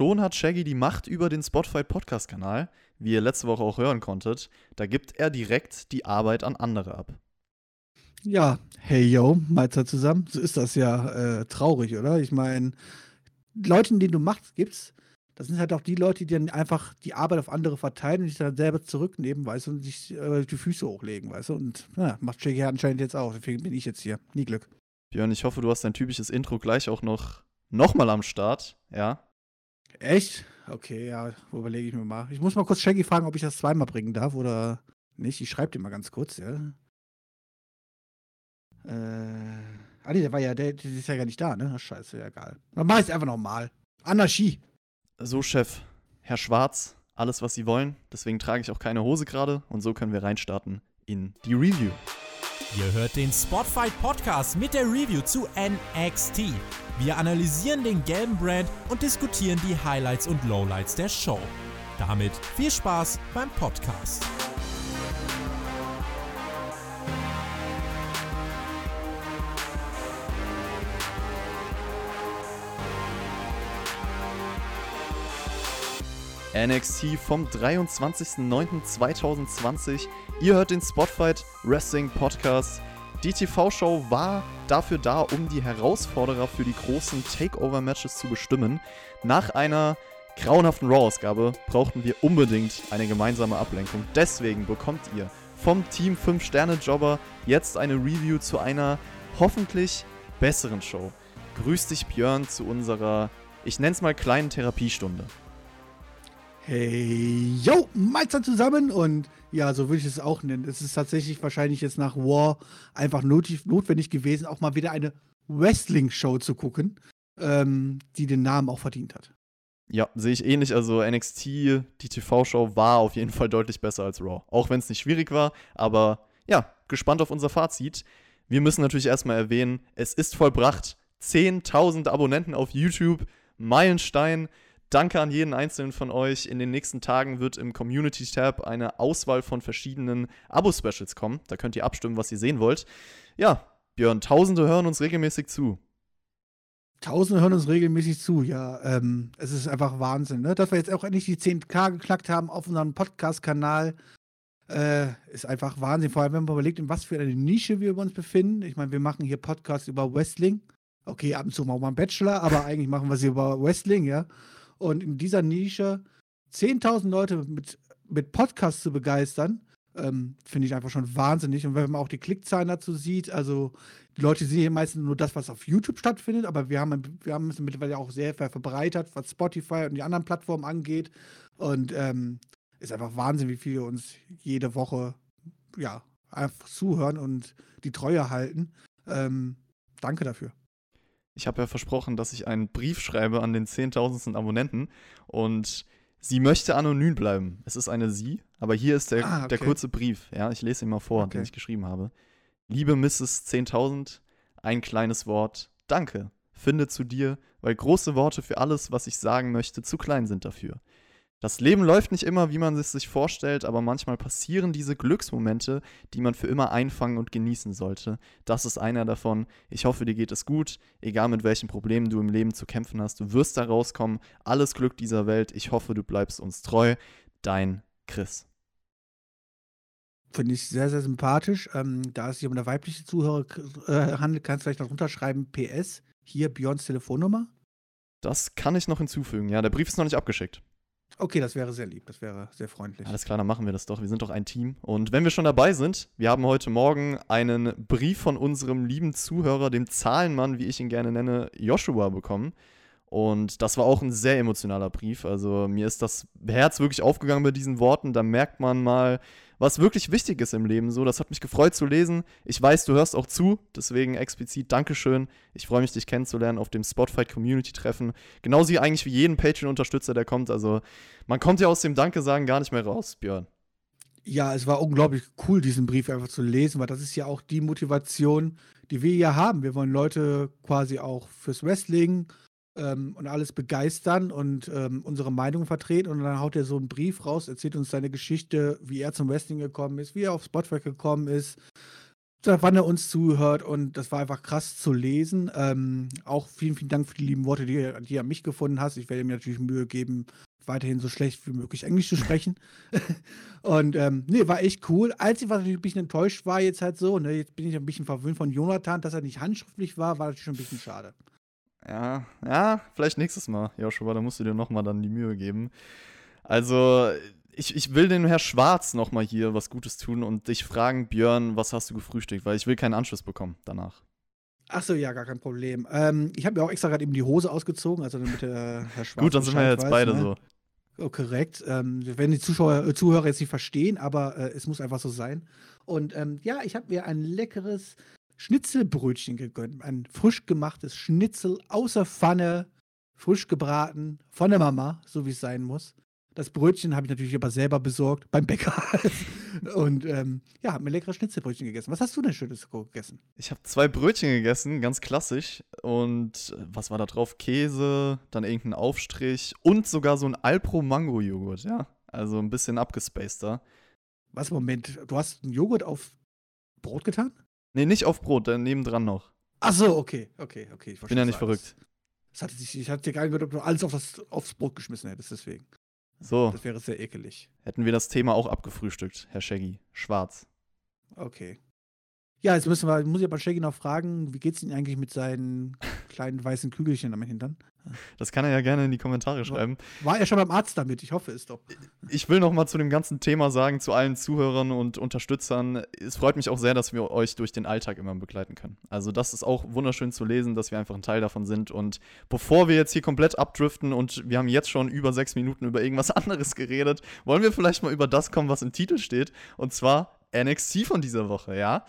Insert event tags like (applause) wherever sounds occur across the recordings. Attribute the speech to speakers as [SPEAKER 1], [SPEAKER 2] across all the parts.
[SPEAKER 1] schon hat Shaggy die Macht über den Spotify Podcast-Kanal, wie ihr letzte Woche auch hören konntet. Da gibt er direkt die Arbeit an andere ab.
[SPEAKER 2] Ja, hey yo, Mahlzeit zusammen. So ist das ja äh, traurig, oder? Ich meine, Leute, denen du Macht gibst, das sind halt auch die Leute, die dann einfach die Arbeit auf andere verteilen und sich dann selber zurücknehmen, weißt du, und sich äh, die Füße hochlegen, weißt du. Und ja, macht Shaggy anscheinend jetzt auch. Deswegen bin ich jetzt hier. Nie Glück.
[SPEAKER 1] Björn, ich hoffe, du hast dein typisches Intro gleich auch noch, noch mal am Start, ja?
[SPEAKER 2] Echt? Okay, ja, überlege ich mir mal. Ich muss mal kurz Shaggy fragen, ob ich das zweimal bringen darf oder nicht. Ich schreibe dir mal ganz kurz, ja. Äh. Ah, nee, der war ja, der, der ist ja gar nicht da, ne? Scheiße, ja, egal. Dann mach ich es einfach nochmal. Anarchie.
[SPEAKER 1] So, Chef, Herr Schwarz, alles, was Sie wollen. Deswegen trage ich auch keine Hose gerade und so können wir reinstarten in die Review.
[SPEAKER 3] Ihr hört den Spotfight Podcast mit der Review zu NXT. Wir analysieren den gelben Brand und diskutieren die Highlights und Lowlights der Show. Damit viel Spaß beim Podcast.
[SPEAKER 1] NXT vom 23.09.2020. Ihr hört den Spotfight Wrestling Podcast. Die TV-Show war dafür da, um die Herausforderer für die großen Takeover-Matches zu bestimmen. Nach einer grauenhaften Raw-Ausgabe brauchten wir unbedingt eine gemeinsame Ablenkung. Deswegen bekommt ihr vom Team 5-Sterne-Jobber jetzt eine Review zu einer hoffentlich besseren Show. Grüß dich, Björn, zu unserer, ich nenne es mal kleinen Therapiestunde.
[SPEAKER 2] Hey, yo, Meister zusammen und ja, so würde ich es auch nennen. Es ist tatsächlich wahrscheinlich jetzt nach War einfach notwendig gewesen, auch mal wieder eine Wrestling-Show zu gucken, ähm, die den Namen auch verdient hat.
[SPEAKER 1] Ja, sehe ich ähnlich. Also NXT, die TV-Show war auf jeden Fall deutlich besser als Raw. Auch wenn es nicht schwierig war, aber ja, gespannt auf unser Fazit. Wir müssen natürlich erstmal erwähnen, es ist vollbracht. 10.000 Abonnenten auf YouTube, Meilenstein. Danke an jeden einzelnen von euch. In den nächsten Tagen wird im Community Tab eine Auswahl von verschiedenen Abo-Specials kommen. Da könnt ihr abstimmen, was ihr sehen wollt. Ja, Björn, Tausende hören uns regelmäßig zu.
[SPEAKER 2] Tausende hören uns regelmäßig zu, ja. Ähm, es ist einfach Wahnsinn, ne? Dass wir jetzt auch endlich die 10K geknackt haben auf unserem Podcast-Kanal, äh, ist einfach Wahnsinn. Vor allem, wenn man überlegt, in was für eine Nische wir uns befinden. Ich meine, wir machen hier Podcasts über Wrestling. Okay, ab und zu mal einen Bachelor, aber (laughs) eigentlich machen wir sie über Wrestling, ja. Und in dieser Nische 10.000 Leute mit, mit Podcasts zu begeistern, ähm, finde ich einfach schon wahnsinnig. Und wenn man auch die Klickzahlen dazu sieht, also die Leute sehen hier meistens nur das, was auf YouTube stattfindet, aber wir haben, wir haben es mittlerweile auch sehr verbreitert, was Spotify und die anderen Plattformen angeht. Und ähm, ist einfach Wahnsinn, wie viele uns jede Woche ja, einfach zuhören und die Treue halten. Ähm, danke dafür.
[SPEAKER 1] Ich habe ja versprochen, dass ich einen Brief schreibe an den 10.000. Abonnenten und sie möchte anonym bleiben. Es ist eine sie, aber hier ist der, ah, okay. der kurze Brief. Ja, ich lese ihn mal vor, okay. den ich geschrieben habe. Liebe Mrs. 10.000, ein kleines Wort. Danke. Finde zu dir, weil große Worte für alles, was ich sagen möchte, zu klein sind dafür. Das Leben läuft nicht immer, wie man es sich vorstellt, aber manchmal passieren diese Glücksmomente, die man für immer einfangen und genießen sollte. Das ist einer davon. Ich hoffe, dir geht es gut, egal mit welchen Problemen du im Leben zu kämpfen hast. Du wirst da rauskommen. Alles Glück dieser Welt. Ich hoffe, du bleibst uns treu. Dein Chris.
[SPEAKER 2] Finde ich sehr, sehr sympathisch. Ähm, da es sich um eine weibliche Zuhörer äh, handelt, kannst du vielleicht noch runterschreiben: PS, hier Björns Telefonnummer.
[SPEAKER 1] Das kann ich noch hinzufügen. Ja, der Brief ist noch nicht abgeschickt.
[SPEAKER 2] Okay, das wäre sehr lieb, das wäre sehr freundlich.
[SPEAKER 1] Alles klar, dann machen wir das doch. Wir sind doch ein Team. Und wenn wir schon dabei sind, wir haben heute Morgen einen Brief von unserem lieben Zuhörer, dem Zahlenmann, wie ich ihn gerne nenne, Joshua bekommen. Und das war auch ein sehr emotionaler Brief. Also mir ist das Herz wirklich aufgegangen bei diesen Worten. Da merkt man mal, was wirklich wichtig ist im Leben. So, das hat mich gefreut zu lesen. Ich weiß, du hörst auch zu, deswegen explizit Dankeschön. Ich freue mich, dich kennenzulernen auf dem Spotfight Community Treffen. Genauso wie eigentlich wie jeden Patreon-Unterstützer, der kommt. Also man kommt ja aus dem Danke sagen gar nicht mehr raus, Björn.
[SPEAKER 2] Ja, es war unglaublich cool, diesen Brief einfach zu lesen, weil das ist ja auch die Motivation, die wir ja haben. Wir wollen Leute quasi auch fürs Wrestling ähm, und alles begeistern und ähm, unsere Meinung vertreten. Und dann haut er so einen Brief raus, erzählt uns seine Geschichte, wie er zum Wrestling gekommen ist, wie er auf Spotify gekommen ist, wann er uns zuhört und das war einfach krass zu lesen. Ähm, auch vielen, vielen Dank für die lieben Worte, die, die du an mich gefunden hast. Ich werde mir natürlich Mühe geben, weiterhin so schlecht wie möglich Englisch zu sprechen. (laughs) und ähm, nee, war echt cool. Einzig, was natürlich ein bisschen enttäuscht war, jetzt halt so, ne, jetzt bin ich ein bisschen verwöhnt von Jonathan, dass er nicht handschriftlich war, war natürlich schon ein bisschen schade.
[SPEAKER 1] Ja, ja, vielleicht nächstes Mal, Joshua, da musst du dir nochmal dann die Mühe geben. Also, ich, ich will dem Herr Schwarz nochmal hier was Gutes tun und dich fragen, Björn, was hast du gefrühstückt? Weil ich will keinen Anschluss bekommen danach.
[SPEAKER 2] Achso, ja, gar kein Problem. Ähm, ich habe mir auch extra gerade eben die Hose ausgezogen, also damit der Herr Schwarz. (laughs)
[SPEAKER 1] Gut, dann sind wir jetzt weiß, beide ne? so.
[SPEAKER 2] Oh, korrekt. Ähm, werden die Zuschauer, äh, Zuhörer jetzt nicht verstehen, aber äh, es muss einfach so sein. Und ähm, ja, ich habe mir ein leckeres Schnitzelbrötchen gegönnt. Ein frisch gemachtes Schnitzel außer Pfanne, frisch gebraten, von der Mama, so wie es sein muss. Das Brötchen habe ich natürlich aber selber besorgt beim Bäcker. (laughs) und ähm, ja, habe mir leckere Schnitzelbrötchen gegessen. Was hast du denn Schönes gegessen?
[SPEAKER 1] Ich habe zwei Brötchen gegessen, ganz klassisch. Und äh, was war da drauf? Käse, dann irgendein Aufstrich und sogar so ein Alpro-Mango-Joghurt, ja. Also ein bisschen abgespaceder.
[SPEAKER 2] Was, Moment, du hast einen Joghurt auf Brot getan?
[SPEAKER 1] Nee, nicht auf Brot, dann nebendran noch.
[SPEAKER 2] Ach so, okay, okay, okay.
[SPEAKER 1] Ich Bin ja nicht verrückt.
[SPEAKER 2] Das hatte ich, ich hatte dir gar nicht gehört, ob du alles auf das, aufs Brot geschmissen hättest, deswegen.
[SPEAKER 1] So.
[SPEAKER 2] Das wäre sehr ekelig.
[SPEAKER 1] Hätten wir das Thema auch abgefrühstückt, Herr Shaggy. Schwarz.
[SPEAKER 2] Okay. Ja, jetzt müssen wir, muss ich aber Shaggy noch fragen, wie geht's Ihnen eigentlich mit seinen kleinen weißen Kügelchen am Hintern?
[SPEAKER 1] Das kann er ja gerne in die Kommentare schreiben.
[SPEAKER 2] War er schon beim Arzt damit? Ich hoffe es doch.
[SPEAKER 1] Ich will noch mal zu dem ganzen Thema sagen, zu allen Zuhörern und Unterstützern. Es freut mich auch sehr, dass wir euch durch den Alltag immer begleiten können. Also das ist auch wunderschön zu lesen, dass wir einfach ein Teil davon sind. Und bevor wir jetzt hier komplett abdriften und wir haben jetzt schon über sechs Minuten über irgendwas (laughs) anderes geredet, wollen wir vielleicht mal über das kommen, was im Titel steht. Und zwar NXT von dieser Woche, ja.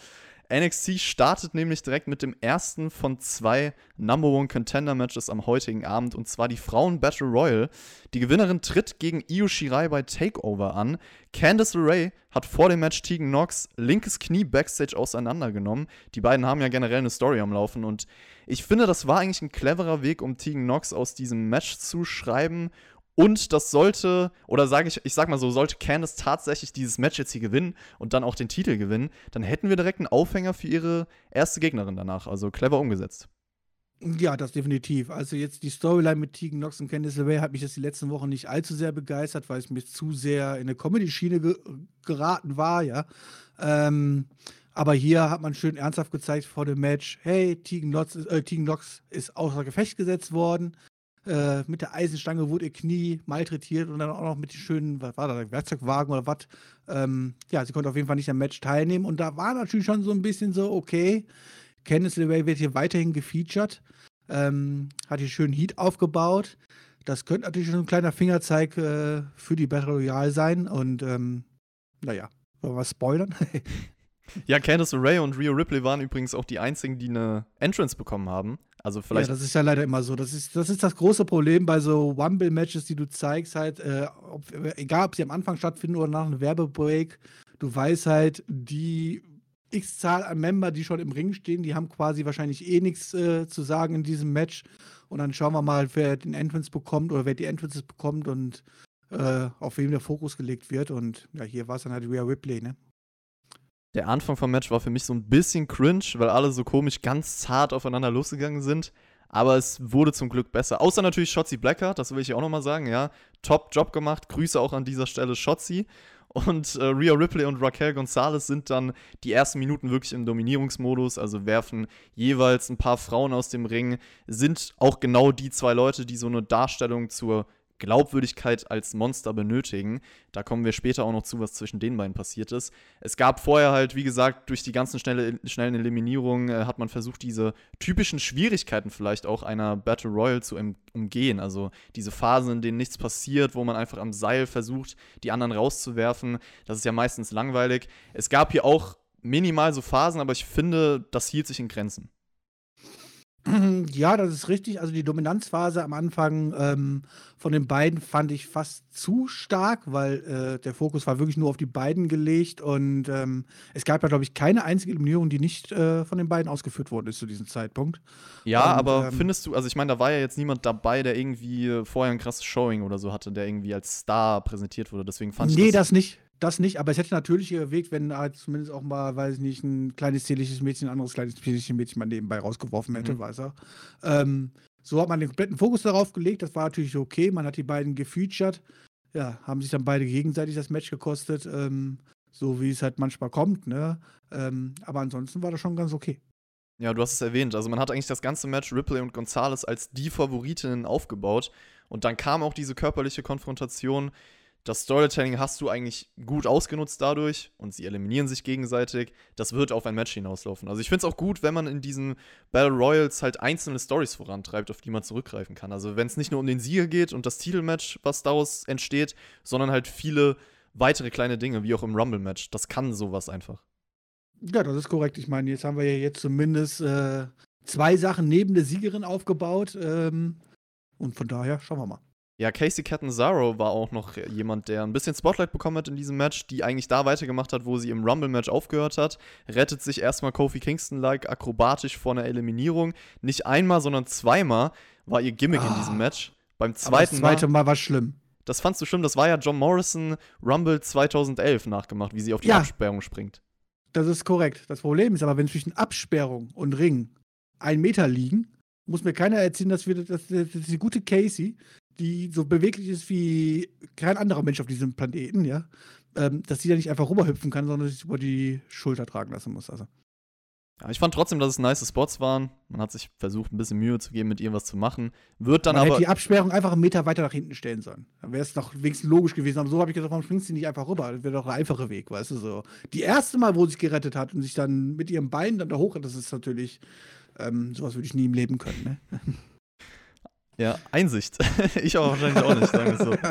[SPEAKER 1] NXT startet nämlich direkt mit dem ersten von zwei Number One Contender Matches am heutigen Abend und zwar die Frauen Battle Royal. Die Gewinnerin tritt gegen Io Shirai bei Takeover an. Candice LeRae hat vor dem Match Tegan Knox linkes Knie backstage auseinandergenommen. Die beiden haben ja generell eine Story am Laufen und ich finde, das war eigentlich ein cleverer Weg, um Tegan Knox aus diesem Match zu schreiben und das sollte, oder sage ich, ich sag mal so, sollte Candice tatsächlich dieses Match jetzt hier gewinnen und dann auch den Titel gewinnen, dann hätten wir direkt einen Aufhänger für ihre erste Gegnerin danach. Also clever umgesetzt.
[SPEAKER 2] Ja, das definitiv. Also jetzt die Storyline mit Tegan Knox und Candice LeRae hat mich jetzt die letzten Wochen nicht allzu sehr begeistert, weil es mir zu sehr in eine Comedy-Schiene ge geraten war, ja. Ähm, aber hier hat man schön ernsthaft gezeigt vor dem Match, hey, Tegan Knox, äh, Tegan Knox ist außer Gefecht gesetzt worden. Äh, mit der Eisenstange wurde ihr Knie malträtiert und dann auch noch mit den schönen, was war das, Werkzeugwagen oder was. Ähm, ja, sie konnte auf jeden Fall nicht am Match teilnehmen und da war natürlich schon so ein bisschen so, okay, Candice LeRae wird hier weiterhin gefeatured, ähm, hat hier schön Heat aufgebaut. Das könnte natürlich schon ein kleiner Fingerzeig äh, für die Battle Royale sein und ähm, naja, wollen wir spoilern? (laughs)
[SPEAKER 1] ja, Candice LeRae und Rio Ripley waren übrigens auch die einzigen, die eine Entrance bekommen haben. Also vielleicht.
[SPEAKER 2] Ja, das ist ja leider immer so. Das ist das, ist das große Problem bei so Wumble-Matches, die du zeigst, halt, äh, ob, egal ob sie am Anfang stattfinden oder nach einem Werbebreak, du weißt halt, die X-Zahl an Member, die schon im Ring stehen, die haben quasi wahrscheinlich eh nichts äh, zu sagen in diesem Match. Und dann schauen wir mal, wer den Entrance bekommt oder wer die Entrances bekommt und äh, auf wem der Fokus gelegt wird. Und ja, hier war es dann halt Rhea Ripley, ne?
[SPEAKER 1] Der Anfang vom Match war für mich so ein bisschen cringe, weil alle so komisch ganz zart aufeinander losgegangen sind. Aber es wurde zum Glück besser. Außer natürlich Shotzi Blackheart, das will ich auch nochmal sagen, ja. Top Job gemacht. Grüße auch an dieser Stelle Shotzi. Und äh, Rhea Ripley und Raquel Gonzalez sind dann die ersten Minuten wirklich im Dominierungsmodus, also werfen jeweils ein paar Frauen aus dem Ring, sind auch genau die zwei Leute, die so eine Darstellung zur Glaubwürdigkeit als Monster benötigen. Da kommen wir später auch noch zu, was zwischen den beiden passiert ist. Es gab vorher halt, wie gesagt, durch die ganzen schnelle, schnellen Eliminierungen äh, hat man versucht, diese typischen Schwierigkeiten vielleicht auch einer Battle Royale zu umgehen. Also diese Phasen, in denen nichts passiert, wo man einfach am Seil versucht, die anderen rauszuwerfen. Das ist ja meistens langweilig. Es gab hier auch minimal so Phasen, aber ich finde, das hielt sich in Grenzen. (clears throat)
[SPEAKER 2] Ja, das ist richtig. Also die Dominanzphase am Anfang ähm, von den beiden fand ich fast zu stark, weil äh, der Fokus war wirklich nur auf die beiden gelegt und ähm, es gab ja, glaube ich, keine einzige Eliminierung, die nicht äh, von den beiden ausgeführt worden ist zu diesem Zeitpunkt.
[SPEAKER 1] Ja, und, aber ähm, findest du, also ich meine, da war ja jetzt niemand dabei, der irgendwie vorher ein krasses Showing oder so hatte, der irgendwie als Star präsentiert wurde. Deswegen fand
[SPEAKER 2] ich. Nee, das, das nicht. Das nicht, aber es hätte natürlich erwägt, wenn halt zumindest auch mal, weiß ich nicht, ein kleines zierliches Mädchen, ein anderes kleines zierliches Mädchen mal nebenbei rausgeworfen hätte, mhm. weiß er. Ähm, so hat man den kompletten Fokus darauf gelegt, das war natürlich okay, man hat die beiden gefeatured. Ja, haben sich dann beide gegenseitig das Match gekostet, ähm, so wie es halt manchmal kommt, ne? Ähm, aber ansonsten war das schon ganz okay.
[SPEAKER 1] Ja, du hast es erwähnt. Also man hat eigentlich das ganze Match Ripley und Gonzalez als die Favoritinnen aufgebaut. Und dann kam auch diese körperliche Konfrontation. Das Storytelling hast du eigentlich gut ausgenutzt dadurch und sie eliminieren sich gegenseitig. Das wird auf ein Match hinauslaufen. Also ich finde es auch gut, wenn man in diesen Battle Royals halt einzelne Stories vorantreibt, auf die man zurückgreifen kann. Also wenn es nicht nur um den Sieger geht und das Titelmatch, was daraus entsteht, sondern halt viele weitere kleine Dinge, wie auch im Rumble-Match. Das kann sowas einfach.
[SPEAKER 2] Ja, das ist korrekt. Ich meine, jetzt haben wir ja jetzt zumindest äh, zwei Sachen neben der Siegerin aufgebaut. Ähm, und von daher schauen wir mal.
[SPEAKER 1] Ja, Casey Catanzaro war auch noch jemand, der ein bisschen Spotlight bekommen hat in diesem Match, die eigentlich da weitergemacht hat, wo sie im Rumble-Match aufgehört hat. Rettet sich erstmal Kofi Kingston-like akrobatisch vor einer Eliminierung. Nicht einmal, sondern zweimal war ihr Gimmick ah, in diesem Match. Beim zweiten.
[SPEAKER 2] Das zweite Mal, Mal war schlimm.
[SPEAKER 1] Das fandst du schlimm, das war ja John Morrison Rumble 2011 nachgemacht, wie sie auf die ja. Absperrung springt.
[SPEAKER 2] Das ist korrekt. Das Problem ist aber, wenn zwischen Absperrung und Ring ein Meter liegen, muss mir keiner erzählen, dass wir dass, dass die gute Casey, die so beweglich ist wie kein anderer Mensch auf diesem Planeten, ja, ähm, dass sie da nicht einfach rüberhüpfen kann, sondern sich über die Schulter tragen lassen muss. Also.
[SPEAKER 1] Ja, ich fand trotzdem, dass es nice Spots waren. Man hat sich versucht, ein bisschen Mühe zu geben, mit ihr was zu machen. Wird dann
[SPEAKER 2] Man
[SPEAKER 1] aber.
[SPEAKER 2] hätte die Absperrung einfach einen Meter weiter nach hinten stellen sollen. Dann wäre es doch wenigstens logisch gewesen. Aber so habe ich gesagt, warum springst du nicht einfach rüber? Das wäre doch ein einfacher Weg, weißt du so. Die erste Mal, wo sie sich gerettet hat und sich dann mit ihrem Bein dann da hoch, das ist natürlich, ähm, sowas würde ich nie im Leben können, ne? (laughs)
[SPEAKER 1] Ja, Einsicht. (laughs) ich aber wahrscheinlich auch nicht, sagen wir so. (laughs)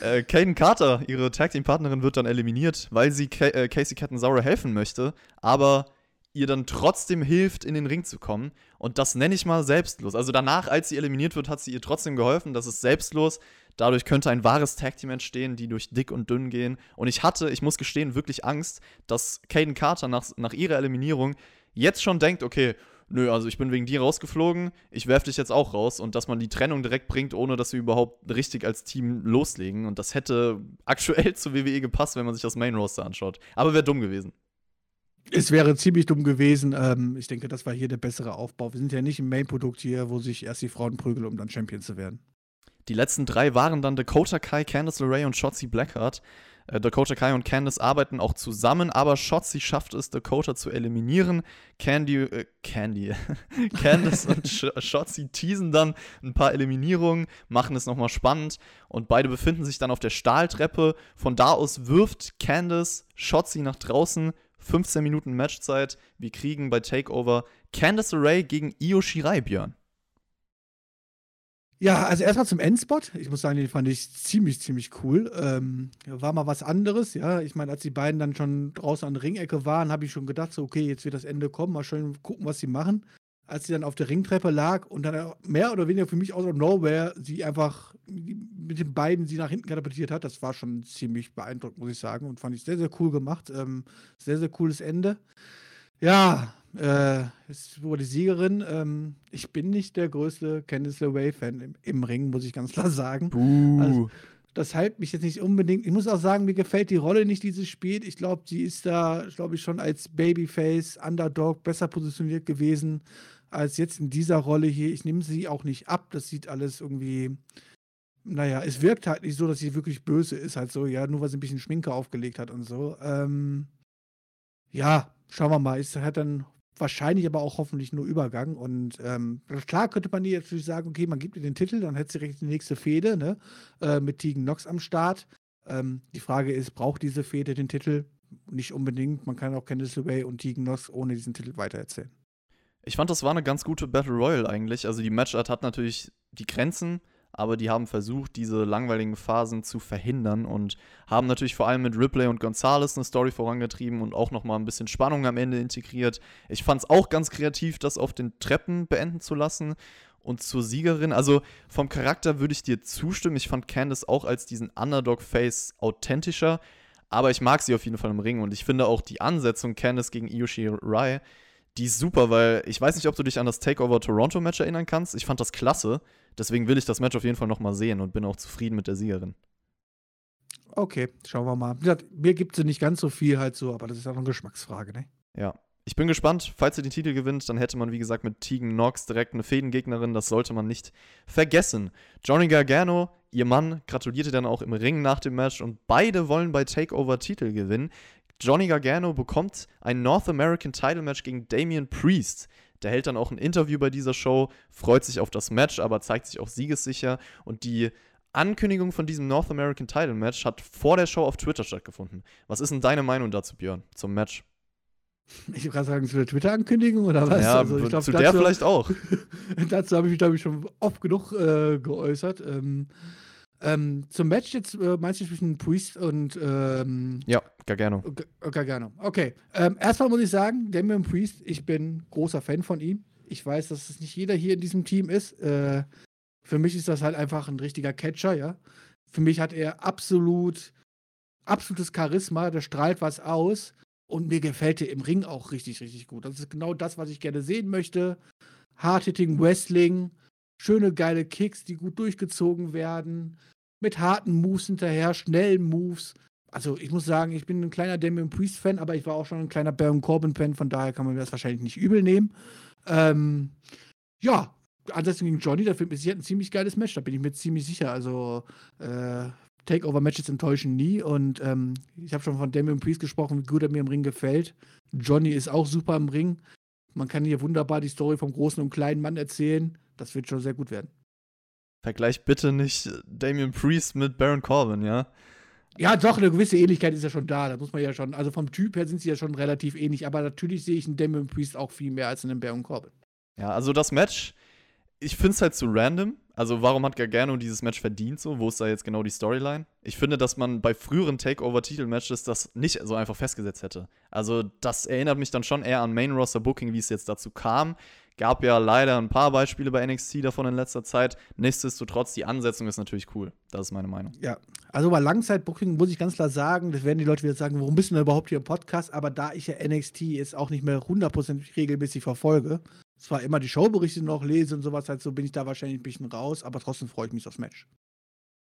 [SPEAKER 1] Äh, Caden Carter, ihre Tag Team Partnerin, wird dann eliminiert, weil sie Ca äh, Casey Catanzaro helfen möchte, aber ihr dann trotzdem hilft, in den Ring zu kommen. Und das nenne ich mal selbstlos. Also danach, als sie eliminiert wird, hat sie ihr trotzdem geholfen. Das ist selbstlos. Dadurch könnte ein wahres Tag-Team entstehen, die durch dick und dünn gehen. Und ich hatte, ich muss gestehen, wirklich Angst, dass Caden Carter nach, nach ihrer Eliminierung jetzt schon denkt, okay, nö, also ich bin wegen dir rausgeflogen, ich werfe dich jetzt auch raus und dass man die Trennung direkt bringt, ohne dass wir überhaupt richtig als Team loslegen. Und das hätte (laughs) aktuell zu WWE gepasst, wenn man sich das Main Roster anschaut. Aber wäre dumm gewesen.
[SPEAKER 2] Es wäre ziemlich dumm gewesen. Ähm, ich denke, das war hier der bessere Aufbau. Wir sind ja nicht im Main-Produkt hier, wo sich erst die Frauen prügeln, um dann Champion zu werden.
[SPEAKER 1] Die letzten drei waren dann Dakota Kai, Candice LeRae und Shotzi Blackheart. Äh, Dakota Kai und Candice arbeiten auch zusammen, aber Shotzi schafft es, Dakota zu eliminieren. Candy, äh, Candy, (laughs) Candice und Sh Shotzi teasen dann ein paar Eliminierungen, machen es nochmal spannend und beide befinden sich dann auf der Stahltreppe. Von da aus wirft Candice Shotzi nach draußen, 15 Minuten Matchzeit. Wir kriegen bei Takeover Candice Ray gegen Io Shirai, Björn.
[SPEAKER 2] Ja, also erstmal zum Endspot. Ich muss sagen, den fand ich ziemlich, ziemlich cool. Ähm, war mal was anderes, ja. Ich meine, als die beiden dann schon draußen an der Ringecke waren, habe ich schon gedacht, so, okay, jetzt wird das Ende kommen, mal schön gucken, was sie machen als sie dann auf der Ringtreppe lag und dann mehr oder weniger für mich aus of nowhere sie einfach mit den beiden sie nach hinten katapultiert hat, das war schon ziemlich beeindruckend, muss ich sagen. Und fand ich sehr, sehr cool gemacht. Ähm, sehr, sehr cooles Ende. Ja, äh, über die Siegerin. Ähm, ich bin nicht der größte Candice LeRae-Fan im, im, Ring, muss ich ganz klar sagen.
[SPEAKER 1] Buh. Also,
[SPEAKER 2] das hält mich jetzt nicht unbedingt. Ich muss auch sagen, mir gefällt die Rolle nicht, die sie spielt. Ich glaube, sie ist da, glaube ich, schon als Babyface, Underdog besser positioniert gewesen als jetzt in dieser Rolle hier. Ich nehme sie auch nicht ab. Das sieht alles irgendwie, naja, es wirkt halt nicht so, dass sie wirklich böse ist, halt so, ja, nur weil sie ein bisschen Schminke aufgelegt hat und so. Ähm, ja, schauen wir mal. Es hat dann wahrscheinlich aber auch hoffentlich nur Übergang. Und ähm, klar könnte man ihr natürlich sagen, okay, man gibt ihr den Titel, dann hätte sie direkt die nächste Fehde, ne? Äh, mit Tegan Nox am Start. Ähm, die Frage ist, braucht diese Fehde den Titel? Nicht unbedingt. Man kann auch Candice LeRae und Tegan Nox ohne diesen Titel weitererzählen.
[SPEAKER 1] Ich fand, das war eine ganz gute Battle Royale eigentlich. Also die Matchart hat natürlich die Grenzen, aber die haben versucht, diese langweiligen Phasen zu verhindern und haben natürlich vor allem mit Ripley und Gonzalez eine Story vorangetrieben und auch nochmal ein bisschen Spannung am Ende integriert. Ich fand es auch ganz kreativ, das auf den Treppen beenden zu lassen. Und zur Siegerin, also vom Charakter würde ich dir zustimmen. Ich fand Candice auch als diesen Underdog-Face authentischer, aber ich mag sie auf jeden Fall im Ring und ich finde auch die Ansetzung Candice gegen Ioshi Rai die ist super, weil ich weiß nicht, ob du dich an das Takeover Toronto Match erinnern kannst. Ich fand das klasse. Deswegen will ich das Match auf jeden Fall nochmal sehen und bin auch zufrieden mit der Siegerin.
[SPEAKER 2] Okay, schauen wir mal. Mir gibt es nicht ganz so viel halt so, aber das ist auch eine Geschmacksfrage, ne?
[SPEAKER 1] Ja. Ich bin gespannt, falls ihr den Titel gewinnt, dann hätte man, wie gesagt, mit Tegan Knox direkt eine Fädengegnerin. Das sollte man nicht vergessen. Johnny Gargano, ihr Mann, gratulierte dann auch im Ring nach dem Match und beide wollen bei Takeover Titel gewinnen. Johnny Gargano bekommt ein North American Title Match gegen Damian Priest. Der hält dann auch ein Interview bei dieser Show, freut sich auf das Match, aber zeigt sich auch siegessicher. Und die Ankündigung von diesem North American Title Match hat vor der Show auf Twitter stattgefunden. Was ist denn deine Meinung dazu, Björn, zum Match?
[SPEAKER 2] Ich würde sagen, zu der Twitter-Ankündigung oder was?
[SPEAKER 1] Ja, also, glaub, zu dazu, der vielleicht auch. (laughs)
[SPEAKER 2] dazu habe ich mich, glaube ich, schon oft genug äh, geäußert. Ähm, ähm, zum Match jetzt äh, meinst du zwischen Priest und ähm,
[SPEAKER 1] Ja, Gargano.
[SPEAKER 2] Gargano. Okay. Ähm, erstmal muss ich sagen, Damian Priest, ich bin großer Fan von ihm. Ich weiß, dass es nicht jeder hier in diesem Team ist. Äh, für mich ist das halt einfach ein richtiger Catcher, ja. Für mich hat er absolut, absolutes Charisma, der strahlt was aus. Und mir gefällt er im Ring auch richtig, richtig gut. Das ist genau das, was ich gerne sehen möchte. Hard-Hitting Wrestling, schöne, geile Kicks, die gut durchgezogen werden, mit harten Moves hinterher, schnellen Moves. Also ich muss sagen, ich bin ein kleiner Damien Priest-Fan, aber ich war auch schon ein kleiner Baron Corbin-Fan, von daher kann man mir das wahrscheinlich nicht übel nehmen. Ähm, ja, ansonsten gegen Johnny, Film ist hier ein ziemlich geiles Match, da bin ich mir ziemlich sicher. Also äh, Takeover-Matches enttäuschen nie. Und ähm, ich habe schon von Damian Priest gesprochen, wie gut er mir im Ring gefällt. Johnny ist auch super im Ring. Man kann hier wunderbar die Story vom großen und kleinen Mann erzählen. Das wird schon sehr gut werden.
[SPEAKER 1] Vergleich bitte nicht Damian Priest mit Baron Corbin, ja?
[SPEAKER 2] Ja, doch, eine gewisse Ähnlichkeit ist ja schon da. Da muss man ja schon, also vom Typ her sind sie ja schon relativ ähnlich. Aber natürlich sehe ich einen Damian Priest auch viel mehr als einen Baron Corbin.
[SPEAKER 1] Ja, also das Match, ich finde es halt zu random. Also, warum hat Gargano dieses Match verdient so? Wo ist da jetzt genau die Storyline? Ich finde, dass man bei früheren Takeover-Titel-Matches das nicht so einfach festgesetzt hätte. Also, das erinnert mich dann schon eher an Main-Roster-Booking, wie es jetzt dazu kam. Gab ja leider ein paar Beispiele bei NXT davon in letzter Zeit. Nichtsdestotrotz, die Ansetzung ist natürlich cool. Das ist meine Meinung.
[SPEAKER 2] Ja, also bei Langzeit-Booking muss ich ganz klar sagen, das werden die Leute wieder sagen, warum bist du denn überhaupt hier im Podcast? Aber da ich ja NXT jetzt auch nicht mehr hundertprozentig regelmäßig verfolge, zwar immer die Showberichte noch lese und sowas halt so, bin ich da wahrscheinlich ein bisschen raus, aber trotzdem freue ich mich aufs Match.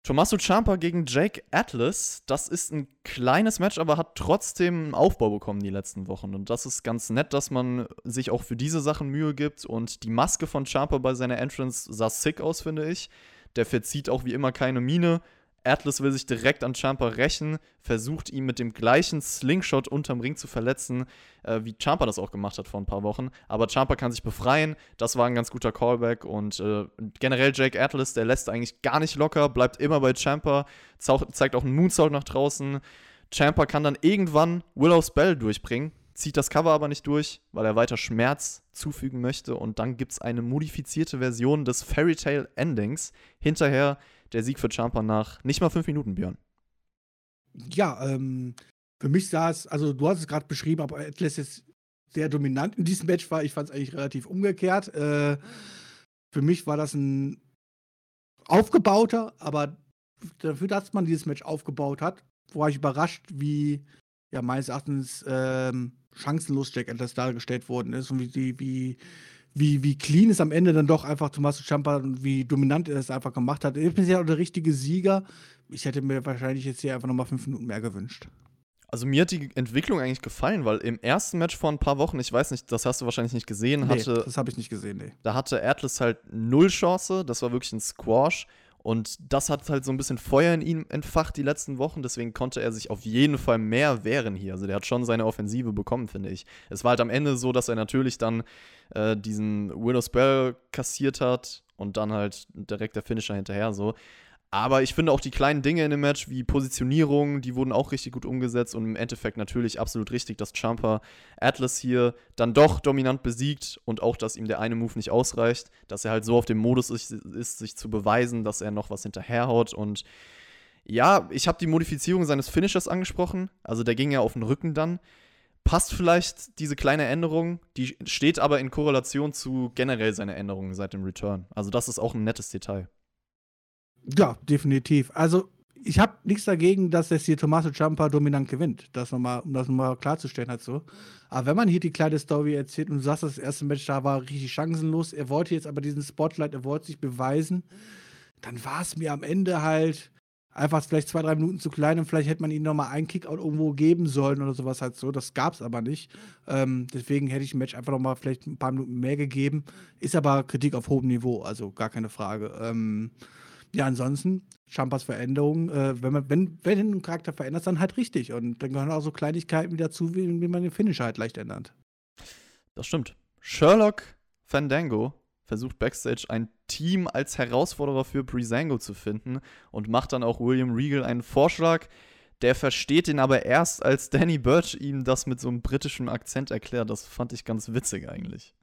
[SPEAKER 1] Tommaso Ciampa gegen Jake Atlas, das ist ein kleines Match, aber hat trotzdem einen Aufbau bekommen die letzten Wochen. Und das ist ganz nett, dass man sich auch für diese Sachen Mühe gibt. Und die Maske von Ciampa bei seiner Entrance sah sick aus, finde ich. Der verzieht auch wie immer keine Miene, Atlas will sich direkt an Champa rächen, versucht ihn mit dem gleichen Slingshot unterm Ring zu verletzen, äh, wie Champa das auch gemacht hat vor ein paar Wochen. Aber Champa kann sich befreien. Das war ein ganz guter Callback. Und äh, generell Jake Atlas, der lässt eigentlich gar nicht locker, bleibt immer bei Champa, zeigt auch einen Moonsault nach draußen. Champa kann dann irgendwann Willow's Bell durchbringen, zieht das Cover aber nicht durch, weil er weiter Schmerz zufügen möchte. Und dann gibt es eine modifizierte Version des Fairy Tale Endings. Hinterher der Sieg für Champa nach nicht mal fünf Minuten, Björn.
[SPEAKER 2] Ja, ähm, für mich sah es, also du hast es gerade beschrieben, aber Atlas jetzt sehr dominant in diesem Match war. Ich fand es eigentlich relativ umgekehrt. Äh, für mich war das ein aufgebauter, aber dafür, dass man dieses Match aufgebaut hat, war ich überrascht, wie ja meines Erachtens ähm, chancenlos Jack Atlas dargestellt worden ist und wie, wie, wie, wie clean es am Ende dann doch einfach Tommaso Ciampa und wie dominant er es einfach gemacht hat. Ich bin ja auch der richtige Sieger. Ich hätte mir wahrscheinlich jetzt hier einfach nochmal fünf Minuten mehr gewünscht.
[SPEAKER 1] Also mir hat die Entwicklung eigentlich gefallen, weil im ersten Match vor ein paar Wochen, ich weiß nicht, das hast du wahrscheinlich nicht gesehen, nee, hatte.
[SPEAKER 2] Das habe ich nicht gesehen, nee.
[SPEAKER 1] Da hatte Atlas halt null Chance, das war wirklich ein Squash. Und das hat halt so ein bisschen Feuer in ihm entfacht die letzten Wochen. Deswegen konnte er sich auf jeden Fall mehr wehren hier. Also der hat schon seine Offensive bekommen, finde ich. Es war halt am Ende so, dass er natürlich dann äh, diesen Widow's Bell kassiert hat und dann halt direkt der Finisher hinterher so. Aber ich finde auch die kleinen Dinge in dem Match, wie Positionierung, die wurden auch richtig gut umgesetzt und im Endeffekt natürlich absolut richtig, dass Champa Atlas hier dann doch dominant besiegt und auch, dass ihm der eine Move nicht ausreicht, dass er halt so auf dem Modus ist, ist sich zu beweisen, dass er noch was hinterherhaut und ja, ich habe die Modifizierung seines Finishers angesprochen, also der ging ja auf den Rücken dann. Passt vielleicht diese kleine Änderung, die steht aber in Korrelation zu generell seiner Änderungen seit dem Return. Also das ist auch ein nettes Detail.
[SPEAKER 2] Ja, definitiv. Also, ich habe nichts dagegen, dass jetzt hier Tommaso Ciampa dominant gewinnt. Das noch mal, um das nochmal klarzustellen halt so. Aber wenn man hier die kleine Story erzählt und du sagst, das erste Match da war richtig chancenlos, er wollte jetzt aber diesen Spotlight, er wollte sich beweisen, dann war es mir am Ende halt einfach vielleicht zwei, drei Minuten zu klein und vielleicht hätte man ihnen nochmal einen Kickout irgendwo geben sollen oder sowas halt so. Das gab es aber nicht. Ähm, deswegen hätte ich dem Match einfach nochmal vielleicht ein paar Minuten mehr gegeben. Ist aber Kritik auf hohem Niveau, also gar keine Frage. Ähm, ja, ansonsten, Champas Veränderung, äh, wenn man, wenn, wenn ein Charakter verändert, dann halt richtig. Und dann gehören auch so Kleinigkeiten wieder zu, wie, wie man den Finish halt leicht ändert.
[SPEAKER 1] Das stimmt. Sherlock Fandango versucht Backstage ein Team als Herausforderer für Breezango zu finden und macht dann auch William Regal einen Vorschlag. Der versteht ihn aber erst, als Danny Birch ihm das mit so einem britischen Akzent erklärt. Das fand ich ganz witzig eigentlich.